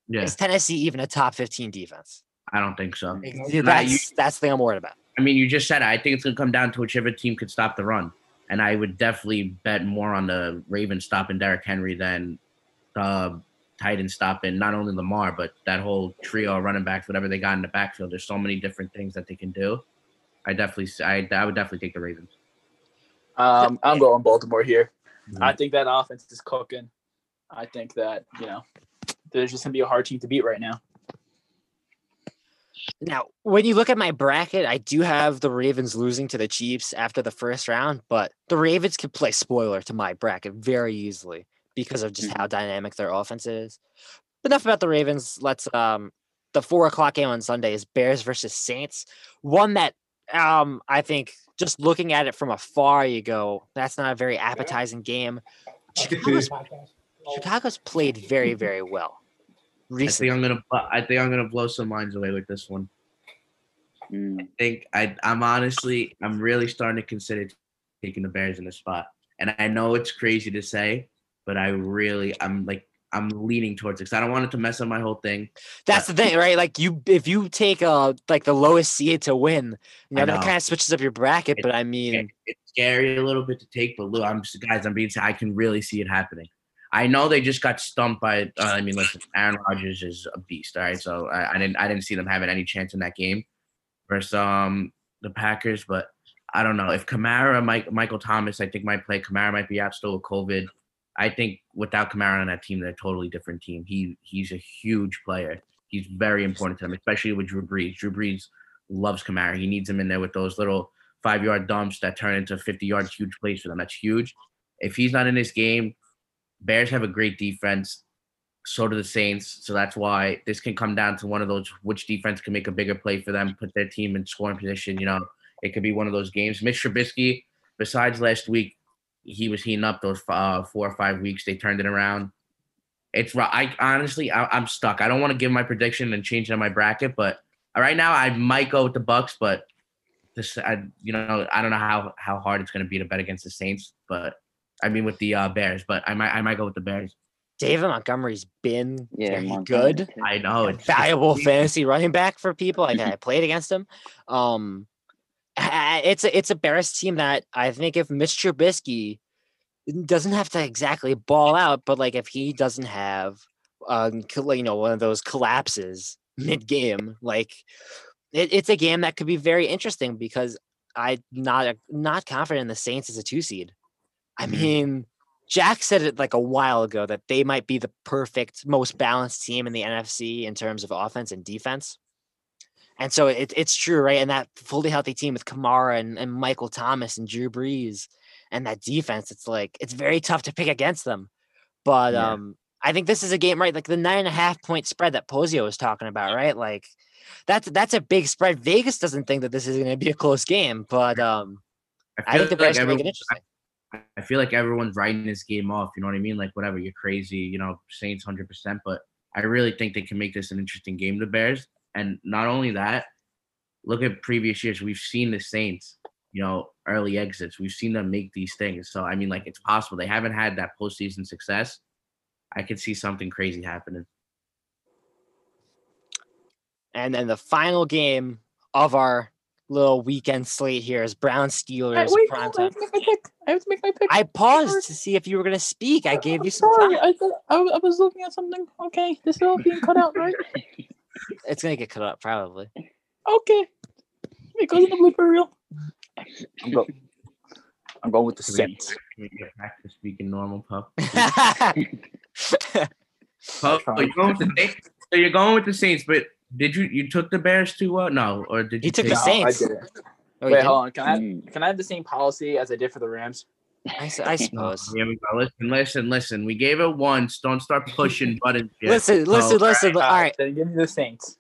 Yeah. Is Tennessee even a top 15 defense? I don't think so. Yeah, Nah, you- That's, that's the thing I'm worried about. I mean, you just said it. I think it's going to come down to whichever team could stop the run. And I would definitely bet more on the Ravens stopping Derrick Henry than the Titans stopping not only Lamar, but that whole trio of running backs, whatever they got in the backfield. There's so many different things that they can do. I definitely, I, I would definitely take the Ravens. Um, I'm going Baltimore here. Mhm. I think that offense is cooking. I think that you know, there's just gonna be a hard team to beat right now. Now, when you look at my bracket, I do have the Ravens losing to the Chiefs after the first round, but the Ravens could play spoiler to my bracket very easily because of just how dynamic their offense is. Enough about the Ravens. Let's um the four o'clock game on Sunday is Bears versus Saints. One that um I think just looking at it from afar, you go, that's not a very appetizing game. Chicago's, Chicago's played very, very well. I think I'm gonna, I think I'm gonna blow some minds away with this one. Mm. I think I, I'm honestly, I'm really starting to consider taking the Bears in the spot. And I know it's crazy to say, but I really, I'm like, I'm leaning towards it because I don't want it to mess up my whole thing. That's the thing, right? Like you, if you take uh like the lowest seed to win, you know, I that kind of switches up your bracket. But I It- mean, it's scary a little bit to take, but look, I'm just, guys, I'm being, I can really see it happening. I know they just got stumped by. Uh, I mean, listen, Aaron Rodgers is a beast. All right, so I, I didn't, I didn't see them having any chance in that game versus um the Packers, but I don't know if Kamara, Mike, Michael Thomas, I think might play. Kamara might be out still with COVID. I think without Kamara on that team, they're a totally different team. He he's a huge player. He's very important to them, especially with Drew Brees. Drew Brees loves Kamara. He needs him in there with those little five yard dumps that turn into 50 yard huge plays for them. That's huge. If he's not in this game, Bears have a great defense. So do the Saints. So that's why this can come down to one of those which defense can make a bigger play for them, put their team in scoring position. You know, it could be one of those games. Mitch Trubisky, besides last week, he was heating up those uh, four or five weeks. They turned it around. It's I honestly I, I'm stuck. I don't want to give my prediction and change it on my bracket, but right now I might go with the Bucs, but this I you know I don't know how how hard it's going to be to bet against the Saints, but I mean with the uh, Bears, but I might I might go with the Bears. David Montgomery's been Yeah, very Montgomery good. too. I know a it's valuable fantasy running back for people. Like I played against him. Um, it's a it's a Bears team that I think if Mitch Trubisky doesn't have to exactly ball out, but like if he doesn't have, um, you know, one of those collapses mid game, like it, it's a game that could be very interesting because I'm not not confident in the Saints as a two seed. I mean, Jack said it like a while ago that they might be the perfect, most balanced team in the NFC in terms of offense and defense. And so it, it's true, right? And that fully healthy team with Kamara and, and Michael Thomas and Drew Brees and that defense, it's like it's very tough to pick against them. But Yeah. um, I think this is a game, right? Like the nine and a half point spread that Posio was talking about, right? Like that's that's a big spread. Vegas doesn't think that this is going to be a close game, but um, I think the Bears can make it interesting. I feel like everyone's writing this game off. You know what I mean? Like whatever, you're crazy. You know, Saints hundred percent. But I really think they can make this an interesting game. The Bears, and not only that, look at previous years. We've seen the Saints. You know, early exits. We've seen them make these things. So I mean, like it's possible. They haven't had that postseason success. I could see something crazy happening. And then the final game of our little weekend slate here is Brown Steelers wait, prime no, I have to make my pick. I have to make my pick. I paused to see if you were going to speak. I gave you some Sorry, time. I, thought, I, I was looking at something. Okay, this is all being cut out, right? It's going to get cut out probably. Okay. It goes in the blooper reel. I'm, go- I'm going with the Can Saints. We get back to speaking normal, pup? Pup, so you're going with the Saints. So you're going with the Saints, but did you you took the Bears to uh no or did you He took the take- No, Saints. I. Oh, Wait, hold on. Can I have, Mm. can I have the same policy as I did for the Rams? I, No, suppose. here we go. Listen, listen, listen. We gave it once. Don't start pushing buttons. yet. Listen, listen, So, listen. All right. Then give me the Saints.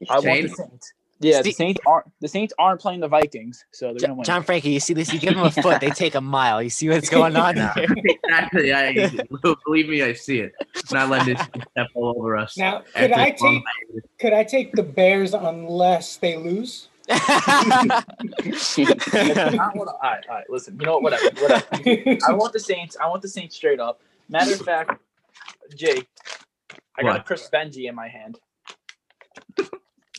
It's I want the Saints? Saints. Yeah, the Saints aren't the Saints aren't playing the Vikings, so they're J- gonna win. John Frankie, you see this? You give them a foot, they take a mile. You see what's going on Nah, here? exactly. I, believe me, I see it. Not letting this step all over us. Now, could I this long take could I take the Bears unless they lose? That's not what I- all right, all right. Listen, you know what? Whatever. Whatever. I want the Saints. I want the Saints straight up. Matter of fact, Jay, I got a Chris Benji in my hand.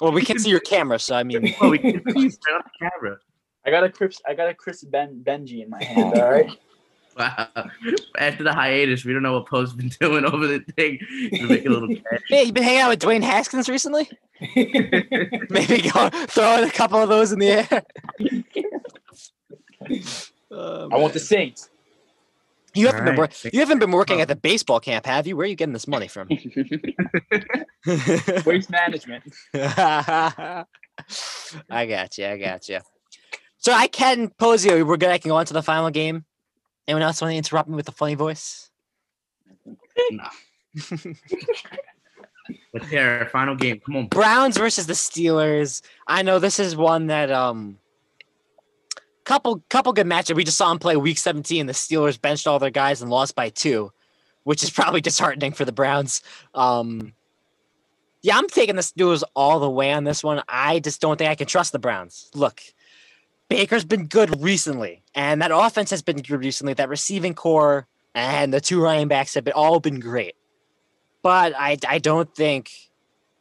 Well, we can see your camera, so I mean, Oh, we can see straight on the camera. I got a Chris. I got a Chris Ben Benji in my hand. All right. Wow. After the hiatus, we don't know what Poe's been doing over the thing. To make it a little cash. hey, you been hanging out with Dwayne Haskins recently? Maybe go throwing a couple of those in the air. Oh, I want the Saints. You haven't been Alright, wor- you haven't been working at the baseball camp, have you? Where are you getting this money from? Waste management. I got you. I got you. So I can pose you. We're good. I can go on to the final game. Anyone else want to interrupt me with a funny voice? No. Let's hear our final game. Come on. Browns versus the Steelers. I know this is one that um couple couple good matchup. We just saw them play week 17. The Steelers benched all their guys and lost by two, which is probably disheartening for the Browns. Um yeah, I'm taking the Steelers all the way on this one. I just don't think I can trust the Browns. Look, Baker's been good recently, and that offense has been good recently. That receiving corps and the two running backs have been all been great. But I I don't think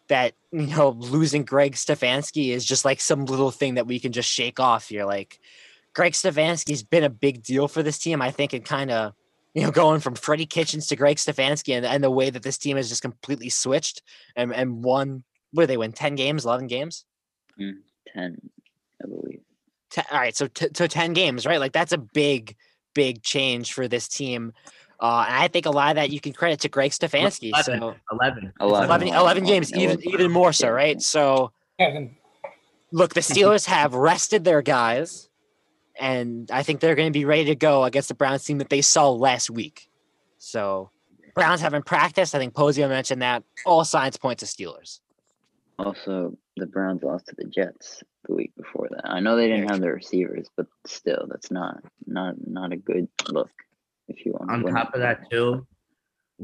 that you know losing Greg Stefanski is just like some little thing that we can just shake off You're Like Greg Stefanski's been a big deal for this team. I think it kind of you know going from Freddie Kitchens to Greg Stefanski and, and the way that this team has just completely switched and and won. What did they win? Ten games, eleven games. Mm, Ten, I believe. Ten, all right, so t- so ten games, right? Like that's a big, big change for this team. Uh, and I think a lot of that you can credit to Greg Stefanski. 11. So 11. 11, 11 games, even even more so, right? So Kevin, look, the Steelers have rested their guys, and I think they're going to be ready to go against the Browns team that they saw last week. So Browns haven't practiced. I think Posio mentioned that. All signs point to Steelers. Also, the Browns lost to the Jets the week before that. I know they didn't have their receivers, but still, that's not not not a good look. If you want. On win top of that, too,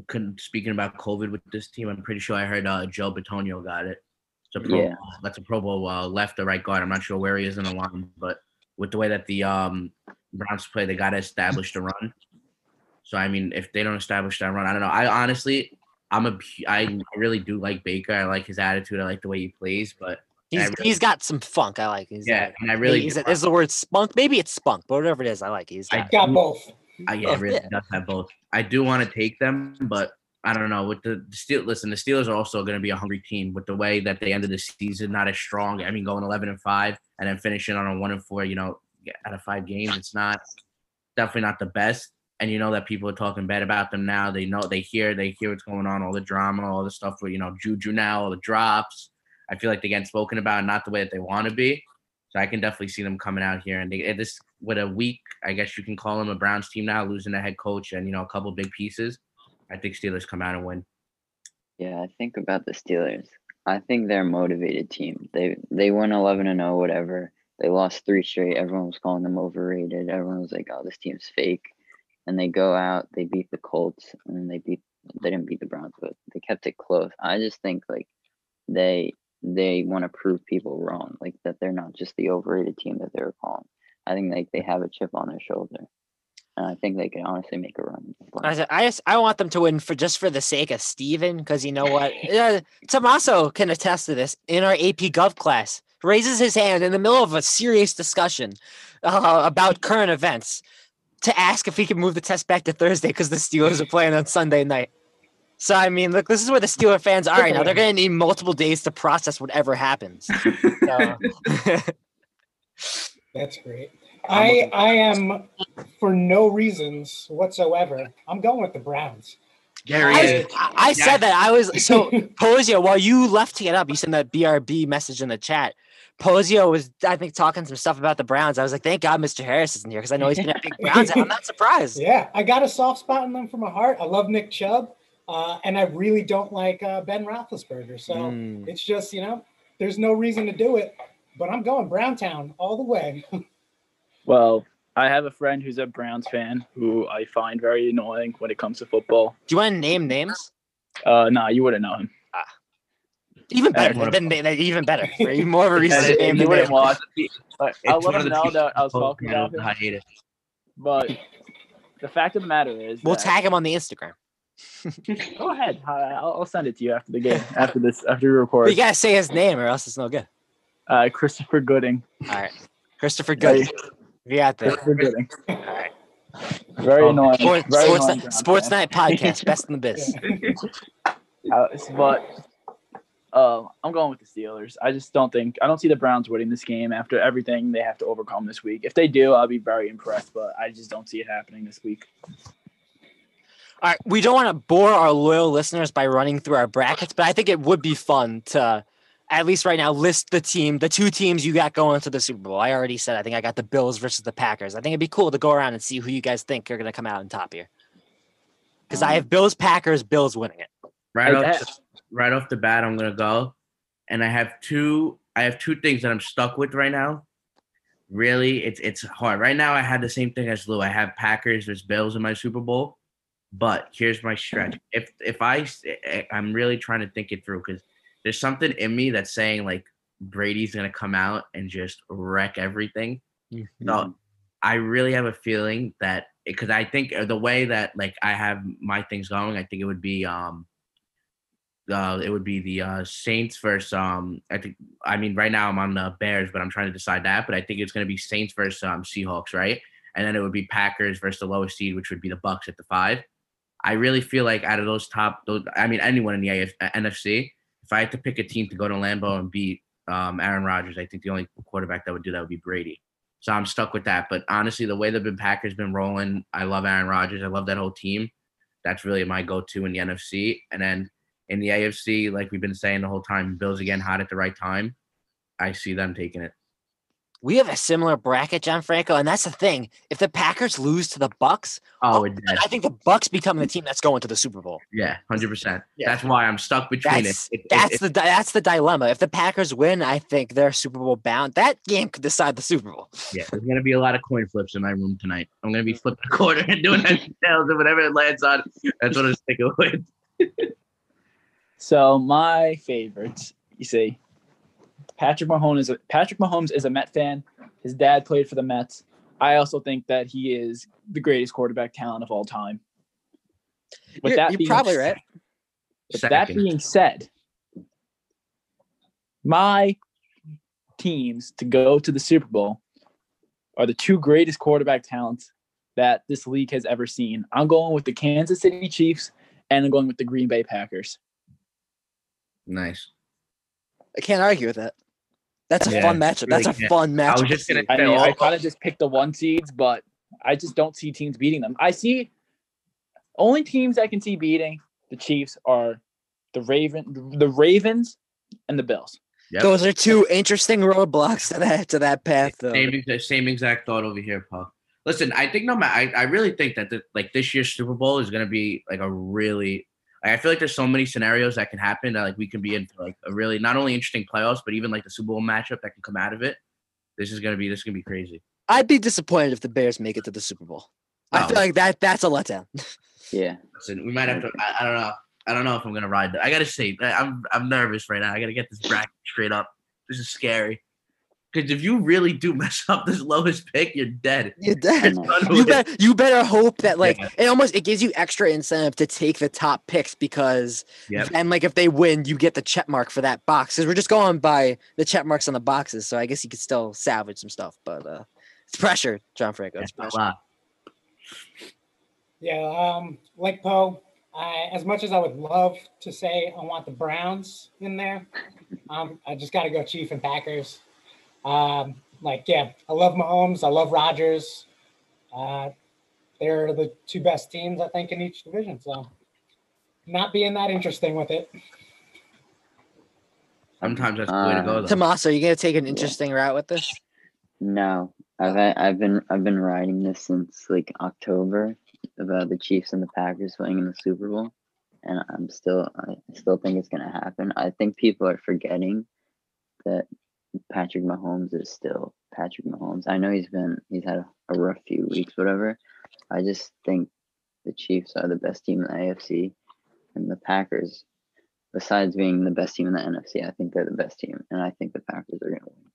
couldn't, speaking about COVID with this team, I'm pretty sure I heard uh, Joe Bitonio got it. It's a pro, Yeah. That's a Pro Bowl uh, left or right guard. I'm not sure where he is in the line, but with the way that the um, Browns play, they got to establish the run. So I mean, if they don't establish that run, I don't know. I honestly, I'm a, I really do like Baker. I like his attitude. I like the way he plays. But He's really- he's got some funk. I like. He's yeah, got- and I really, he's, do is the word spunk? Maybe it's spunk, but whatever it is, I like. it. He's I got. got both. I yeah, really yeah. does have both. I do want to take them, but I don't know. With the, Steel, listen, the Steelers are also going to be a hungry team with the way that they ended the season, not as strong. I mean, going eleven and five and then finishing on a one and four. You know, out of five games, it's not definitely not the best. And you know that people are talking bad about them now. They know they hear they hear what's going on, all the drama, all the stuff with you know Juju now, all the drops. I feel like they get spoken about, not the way that they want to be. So I can definitely see them coming out here and they, this with a week, I guess you can call them a Browns team now, losing a head coach and you know a couple big pieces. I think Steelers come out and win. Yeah, I think about the Steelers. I think they're a motivated team. They they won eleven and 0, whatever. They lost three straight. Everyone was calling them overrated. Everyone was like, "Oh, this team's fake." And they go out, they beat the Colts, and they beat. They didn't beat the Browns, but they kept it close. I just think like they they want to prove people wrong, like that they're not just the overrated team that they were calling. I think like they have a chip on their shoulder, and I think they can honestly make a run. I, said, I just I want them to win for just for the sake of Steven, because you know what? yeah, Tommaso can attest to this. In our AP Gov class, raises his hand in the middle of a serious discussion uh, about current events to ask if he can move the test back to Thursday because the Steelers are playing on Sunday night. So I mean, look, this is where the Steeler fans are right now. They're going to need multiple days to process whatever happens. So. That's great. I I am for no reasons whatsoever. I'm going with the Browns. Gary, I, I, I said that I was so Posio. While you left to get up, you sent that BRB message in the chat. Posio was, I think, talking some stuff about the Browns. I was like, thank God Mr. Harris isn't here because I know he's been a big Browns. I'm not surprised. Yeah, I got a soft spot in them from my heart. I love Nick Chubb, uh, and I really don't like uh, Ben Roethlisberger. So Mm. it's just you know, there's no reason to do it. But I'm going Browntown all the way. Well, I have a friend who's a Browns fan who I find very annoying when it comes to football. Do you want to name names? Uh, nah, you wouldn't know him. Ah. Even better. Uh, Then, then even better. Even more of a reason to name you wouldn't watch, but I'll It's let one of him the know people that I was talking about him. I hate it. But the fact of the matter is, We'll that- tag him on the Instagram. Go ahead. I- I'll, I'll send it to you after the game. After this, after we record. But you gotta say his name, or else it's no good. Uh, Christopher Gooding. All right, Christopher Good. You got that. Christopher Gooding. Very annoying. Sport- very sports, annoying night, sports night podcast, best in the biz. Uh, but uh, I'm going with the Steelers. I just don't think I don't see the Browns winning this game after everything they have to overcome this week. If they do, I'll be very impressed. But I just don't see it happening this week. All right, we don't want to bore our loyal listeners by running through our brackets, but I think it would be fun to, at least right now, list the team, the two teams you got going to the Super Bowl. I already said I think I got the Bills versus the Packers. I think it'd be cool to go around and see who you guys think are going to come out on top here. Because I have Bills, Packers, Bills winning it. Right I- off, the, right off the bat, I'm gonna go, and I have two. I have two things that I'm stuck with right now. Really, it's it's hard. Right now, I had the same thing as Lou. I have Packers versus Bills in my Super Bowl, but here's my stretch. If if I I'm really trying to think it through because there's something in me that's saying like Brady's gonna come out and just wreck everything. So I really have a feeling that because I think uh, the way that like I have my things going, I think it would be um uh it would be the uh Saints versus um I think I mean right now I'm on the Bears, but I'm trying to decide that. But I think it's gonna be Saints versus um Seahawks, right? And then it would be Packers versus the lowest seed, which would be the Bucs at the five. I really feel like out of those top, those I mean anyone in the AF, uh, NFC, if I had to pick a team to go to Lambeau and beat um, Aaron Rodgers, I think the only quarterback that would do that would be Brady. So I'm stuck with that. But honestly, the way the Packers been rolling, I love Aaron Rodgers. I love that whole team. That's really my go-to in the NFC. And then in the AFC, like we've been saying the whole time, Bills again hot at the right time. I see them taking it. We have a similar bracket, John Franco, and that's the thing. If the Packers lose to the Bucs, oh, oh, it. I think the Bucs become the team that's going to the Super Bowl. Yeah, hundred percent. That's why I'm stuck between That's it. It- it- that's it- the di- that's the dilemma. If the Packers win, I think they're Super Bowl bound. That game could decide the Super Bowl. Yeah, there's gonna be a lot of coin flips in my room tonight. I'm gonna be mm. flipping a quarter and doing that tails and whatever it lands on. That's what I'm sticking with. So my favorites, you see, Patrick Mahomes is a, Patrick Mahomes is a Met fan. His dad played for the Mets. I also think that he is the greatest quarterback talent of all time. With You're- that you're being probably s- right. With that being said, my teams to go to the Super Bowl are the two greatest quarterback talents that this league has ever seen. I'm going with the Kansas City Chiefs and I'm going with the Green Bay Packers. Nice. I can't argue with that. That's a Yeah, fun matchup. That's a can't. fun matchup. I was just gonna see. I mean, I kind of just picked the one seeds, but I just don't see teams beating them. I see only teams I can see beating the Chiefs are the Raven, the Ravens, and the Bills. Yep. Those are two interesting roadblocks to that to that path, though. Same, exa- same exact thought over here, Paul. Listen, I think no matter, I, I really think that the, like this year's Super Bowl is gonna be like a really. Like, I feel like there's so many scenarios that can happen that like we can be in for like a really not only interesting playoffs, but even like the Super Bowl matchup that can come out of it. This is gonna be this is gonna be crazy. I'd be disappointed if the Bears make it to the Super Bowl. I feel like that that's a letdown. Yeah. Listen, we might have to. I, I don't know. I don't know if I'm gonna ride. that. I gotta see. I- I'm I'm nervous right now. I gotta get this bracket straight up. This is scary. Because if you really do mess up this lowest pick, you're dead. You're dead. You're You better you better hope that like Yeah. it almost it gives you extra incentive to take the top picks because Yep. and like if they win, you get the check mark for that box. Because we're just going by the check marks on the boxes, so I guess you could still salvage some stuff, but uh it's pressure, John Franco. It's That's a pressure. lot. Yeah, um, like Poe, I, as much as I would love to say I want the Browns in there, um, I just got to go Chief and Packers. Um, like, yeah, I love Mahomes. I love Rodgers. Uh, they're the two best teams, I think, in each division. So, not being that interesting with it. Sometimes that's the way to go. Uh, Though. Tomas, are you gonna take an interesting route with this? No, I've I've been I've been riding this since like October about the Chiefs and the Packers playing in the Super Bowl, and I'm still I still think it's gonna happen. I think people are forgetting that Patrick Mahomes is still Patrick Mahomes. I know he's been he's had a, rough few weeks, whatever. I just think the Chiefs are the best team in the AFC, and the Packers, besides being the best team in the NFC, I think they're the best team, and I think the Packers are gonna win.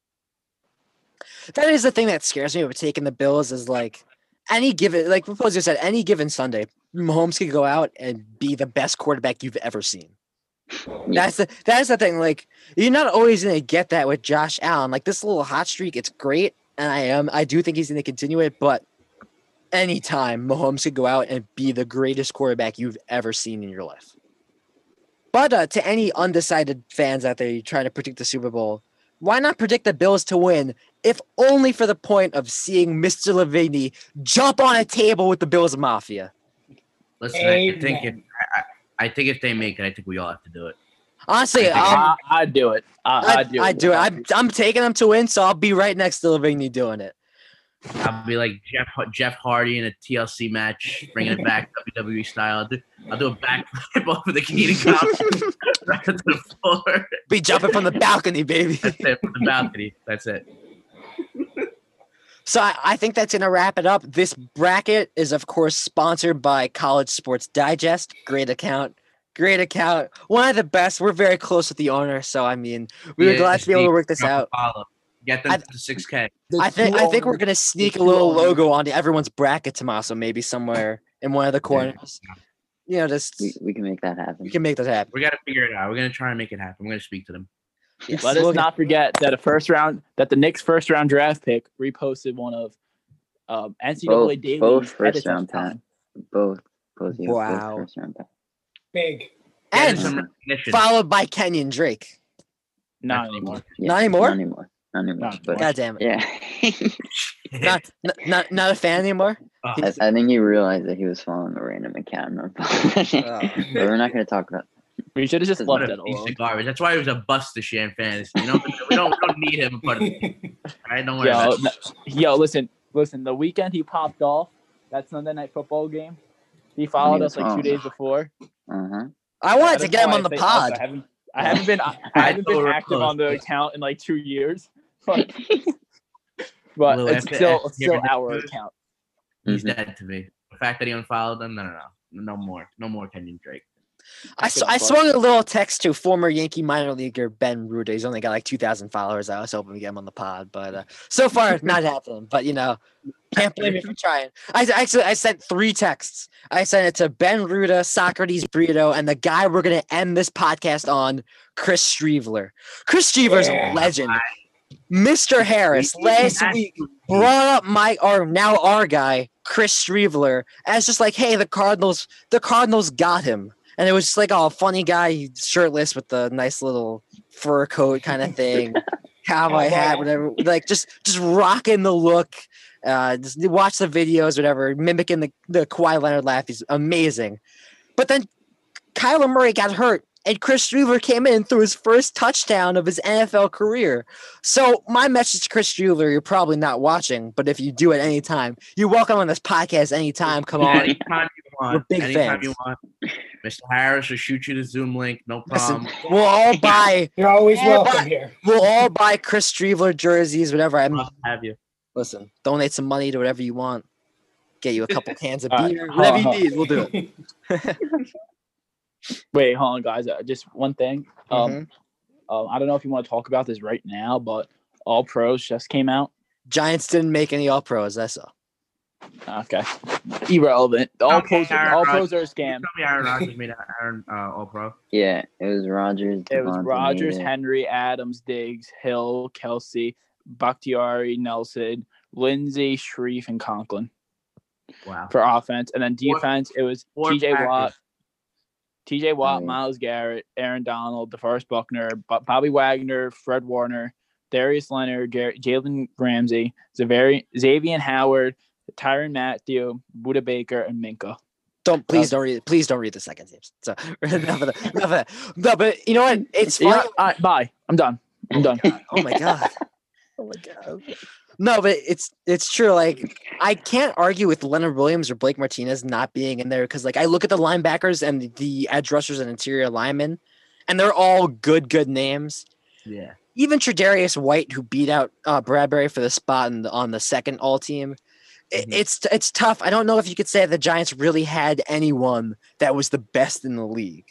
That is the thing that scares me with taking the Bills is like any given like Proposal said, any given Sunday, Mahomes could go out and be the best quarterback you've ever seen. That's the that's the thing. Like you're not always gonna get that with Josh Allen. Like this little hot streak, it's great, and I am I do think he's gonna continue it, but anytime Mahomes could go out and be the greatest quarterback you've ever seen in your life. But uh, to any undecided fans out there trying to predict the Super Bowl, why not predict the Bills to win, if only for the point of seeing Mr. Lavigne jump on a table with the Bills Mafia? Listen, I, I think if I, I I think if they make it, I think we all have to do it. Honestly, I um, I, I'd do it. I, I, I'd do I it. do it. I'm, I'm taking them to win, so I'll be right next to Lavigne doing it. I'll be like Jeff Jeff Hardy in a TLC match, bringing it back WWE style. I'll do, I'll do a backflip over the Keenan Compton right to the floor. Be jumping from the balcony, baby. That's it from the balcony. That's it. So I, I think that's gonna wrap it up. This bracket is of course sponsored by College Sports Digest. Great account. Great account. One of the best. We're very close with the owner, so I mean, we were glad to be able to work this out. follow. Get them I- to six K. I think I think we're gonna sneak a little logo onto everyone's bracket, Tommaso, maybe somewhere in one of the corners. You know, just We, we can make that happen. we can make that happen. We got to figure it out. We're gonna try and make it happen. We're gonna speak to them. Yes, Let us not forget that a first round that the Knicks first round draft pick reposted one of um, NCAA Both, Daily both first edits round time. pass. Both. Both, yeah, Wow. both first round pass. Big. And some followed by Kenyon Drake. Not anymore. Yeah, Not anymore? Not anymore. Not anymore. Not but God damn it. yeah. Not, not not not a fan anymore. Oh, I, I think he realized that he was following a random account. on- but we're not going to talk about We should have just what left a it piece alone. of garbage. That's why he was a bust this year in fantasy. You know, we don't we don't need him a part of the team. All right, don't worry Yo, about no- yo, listen, listen. The weekend he popped off that Sunday night football game. He followed us like two days before. Uh-huh. I wanted to get him on the say us. pod. I haven't, I haven't been, I I haven't been active close, on the but- account in like two years, but, but it's still, it's still our this- account. He's Mhm. dead to me. The fact that he unfollowed them, no, no, no, no more, no more Kenyon Drake. I, s- couldn't I swung a little text to former Yankee minor leaguer Ben Ruta. He's only got like 2,000 followers. I was hoping to get him on the pod, but uh, so far not happening. But you know, can't blame me for trying. I actually I sent three texts. I sent it to Ben Ruta, Socrates Brito, and the guy we're gonna end this podcast on, Chris Streveler. Chris Streveler's Yeah. a legend. Mr. Harris last week brought up my or now our guy Chris Streveler as just like, hey, the Cardinals, the Cardinals got him, and it was just like, oh, funny guy, shirtless with the nice little fur coat kind of thing, cowboy hat, whatever, like just just rocking the look. Uh, just watch the videos, whatever, mimicking the the Kawhi Leonard laugh. He's amazing, but then Kyler Murray got hurt and Chris Streveler came in and threw his first touchdown of his NFL career. So my message to Chris Streveler, you're probably not watching, but if you do at any time, you're welcome on this podcast anytime. Come on. Anytime you want. We're big anytime fans. you want. Mr. Harris will shoot you the Zoom link. No Listen, problem. we'll all buy. You're always we'll welcome buy- here. We'll all buy Chris Streveler jerseys, whatever. I'm have you. listen. Donate some money to whatever you want. Get you a couple cans of beer, hold whatever on, you hold need. We'll do it. Wait, hold on, guys. Uh, just one thing. Um, Mm-hmm. um, I don't know if you want to talk about this right now, but All Pros just came out. Giants didn't make any All Pros. I saw. Okay, irrelevant. All Okay, pros, Aaron all Rodgers. pros are a scam. Tell me Aaron Rodgers made Aaron uh, All Pro. Yeah, it was Rogers. It was Davante Rogers, Henry, Adams, Diggs, Hill, Kelce, Bakhtiari, Nelson, Linsley, Shreve, and Conklin Wow. for offense, and then Four- defense it was T.J. Watt, Packers. T.J. Watt, Oh, yeah. Myles Garrett, Aaron Donald, DeForest Buckner, Bobby Wagner, Fred Warner, Darius Leonard, Gar- Jalen Ramsey, Xavier, Xavier Howard, Tyrann Mathieu, Budda Baker, and Minkah. Don't please That's- don't read please don't read the second teams. So enough of that. Enough of that. No, but you know what? It's Yeah, funny. all right, bye. I'm done. I'm done. Oh my god. Oh my god. Oh No, but it's it's true. Like I can't argue with Leonard Williams or Blake Martinez not being in there because like I look at the linebackers and the edge rushers and interior linemen, and they're all good, good names. Yeah. Even Tre'Davious White, who beat out uh, Bradbury for the spot the, on the second All Team, i- it's it's tough. I don't know if you could say the Giants really had anyone that was the best in the league.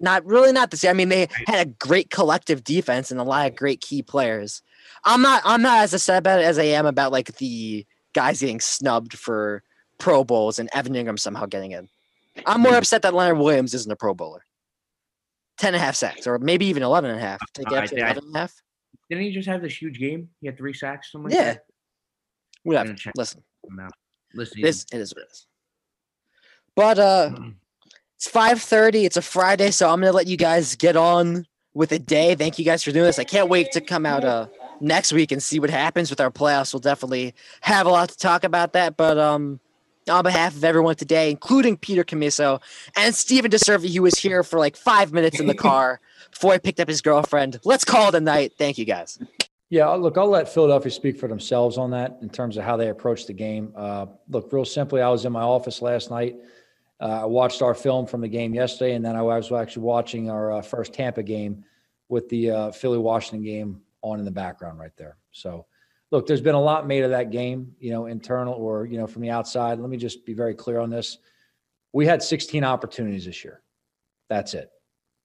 Not really, not the same. I mean, they had a great collective defense and a lot of great key players. I'm not I'm not as upset about it as I am about like the guys getting snubbed for Pro Bowls and Evan Engram somehow getting in. I'm more upset that Leonard Williams isn't a Pro Bowler. 10 and a half sacks, or maybe even 11 and a half. To get up to I- 11 and a half. Didn't he just have this huge game? He had three sacks, something like Yeah. that. Whatever. check Listen. Listen, this it is what it is. But uh it's 5:30. It's a Friday, so I'm gonna let you guys get on with the day. Thank you guys for doing this. I can't wait to come out uh next week and see what happens with our playoffs. We'll definitely have a lot to talk about that. But um on behalf of everyone today, including Peter Camiso and Steven DeServi, who was here for like five minutes in the car before he picked up his girlfriend. Let's call it a night. Thank you guys. Yeah, look, I'll let Philadelphia speak for themselves on that in terms of how they approach the game. Uh, look, real simply, I was in my office last night. Uh, I watched our film from the game yesterday, and then I was actually watching our uh, first Tampa game with the uh, Philly Washington game on in the background right there. So, look, there's been a lot made of that game, you know, internal or you know from the outside. Let me just be very clear on this. We had 16 opportunities this year. That's it.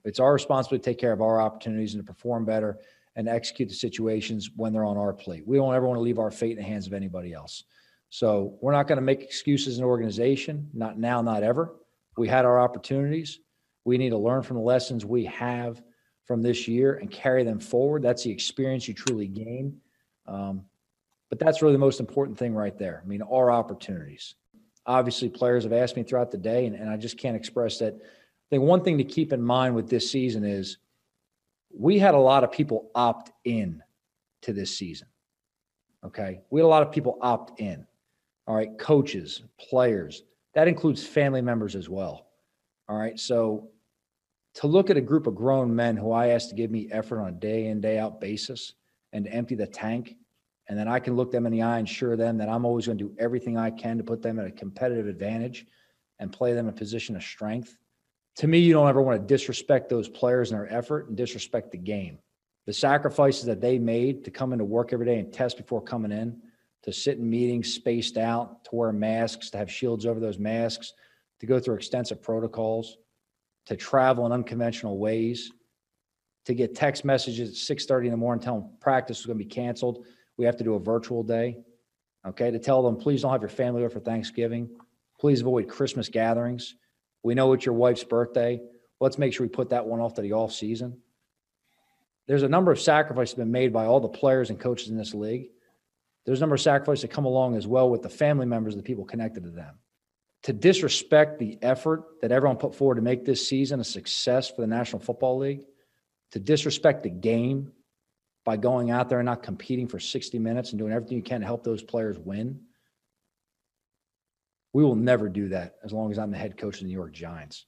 It's our responsibility to take care of our opportunities and to perform better and execute the situations when they're on our plate. We don't ever want to leave our fate in the hands of anybody else. So we're not going to make excuses in an organization, not now, not ever. We had our opportunities. We need to learn from the lessons we have from this year and carry them forward. That's the experience you truly gain. Um, but that's really the most important thing right there. I mean, our opportunities. Obviously, players have asked me throughout the day, and, and I just can't express that. I think one thing to keep in mind with this season is we had a lot of people opt in to this season. Okay. We had a lot of people opt in. All right. Coaches, players, that includes family members as well. All right. So to look at a group of grown men who I asked to give me effort on a day in, day out basis and to empty the tank, and then I can look them in the eye and assure them that I'm always going to do everything I can to put them at a competitive advantage and play them in a position of strength to me, you don't ever want to disrespect those players and their effort and disrespect the game. The sacrifices that they made to come into work every day and test before coming in, to sit in meetings spaced out, to wear masks, to have shields over those masks, to go through extensive protocols, to travel in unconventional ways, to get text messages at 6:30 in the morning telling them practice is going to be canceled. We have to do a virtual day. Okay, to tell them please don't have your family over for Thanksgiving. Please avoid Christmas gatherings. We know it's your wife's birthday. Let's make sure we put that one off to the off season. There's a number of sacrifices that have been made by all the players and coaches in this league. There's a number of sacrifices that come along as well with the family members the people connected to them. To disrespect the effort that everyone put forward to make this season a success for the National Football League, to disrespect the game by going out there and not competing for 60 minutes and doing everything you can to help those players win. We will never do that as long as I'm the head coach of the New York Giants.